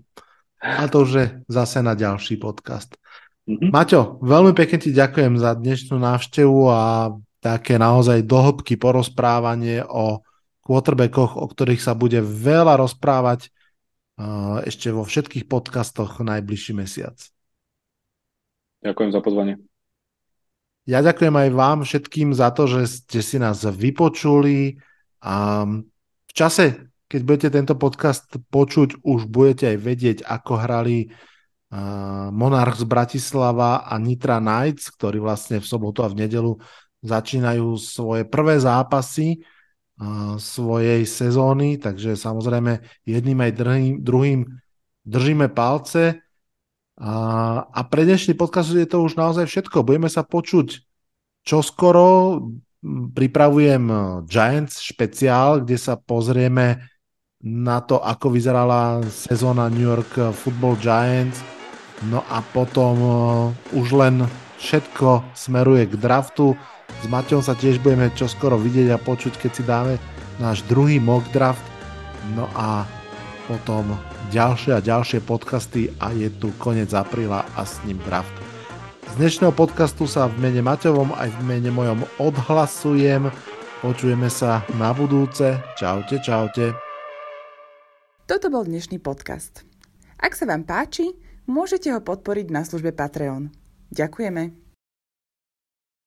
A to už je zase na ďalší podcast. Mm-hmm. Maťo, veľmi pekne ti ďakujem za dnešnú návštevu a také naozaj dohlbky porozprávanie o quarterbackoch, o ktorých sa bude veľa rozprávať uh, ešte vo všetkých podcastoch najbližší mesiac. Ďakujem za pozvanie. Ja ďakujem aj vám všetkým za to, že ste si nás vypočuli. A v čase, keď budete tento podcast počuť, už budete aj vedieť, ako hrali uh, Monarchs Bratislava a Nitra Knights, ktorí vlastne v sobotu a v nedelu začínajú svoje prvé zápasy svojej sezóny, takže samozrejme jedným aj druhým držíme palce. A, a pre dnešný podcast je to už naozaj všetko. Budeme sa počuť čoskoro pripravujem eh, Giants špeciál, kde sa pozrieme na to, ako vyzerala sezóna New York Football Giants No a potom uh, už len všetko smeruje k draftu. S Maťom sa tiež budeme čoskoro vidieť a počuť, keď si dáme náš druhý mock draft. No a potom ďalšie a ďalšie podcasty a je tu koniec apríla a s ním draft. Z dnešného podcastu sa v mene Maťovom aj v mene mojom odhlasujem. Počujeme sa na budúce. Čaute, čaute. Toto bol dnešný podcast. Ak sa vám páči, môžete ho podporiť na službe Patreon. Ďakujeme.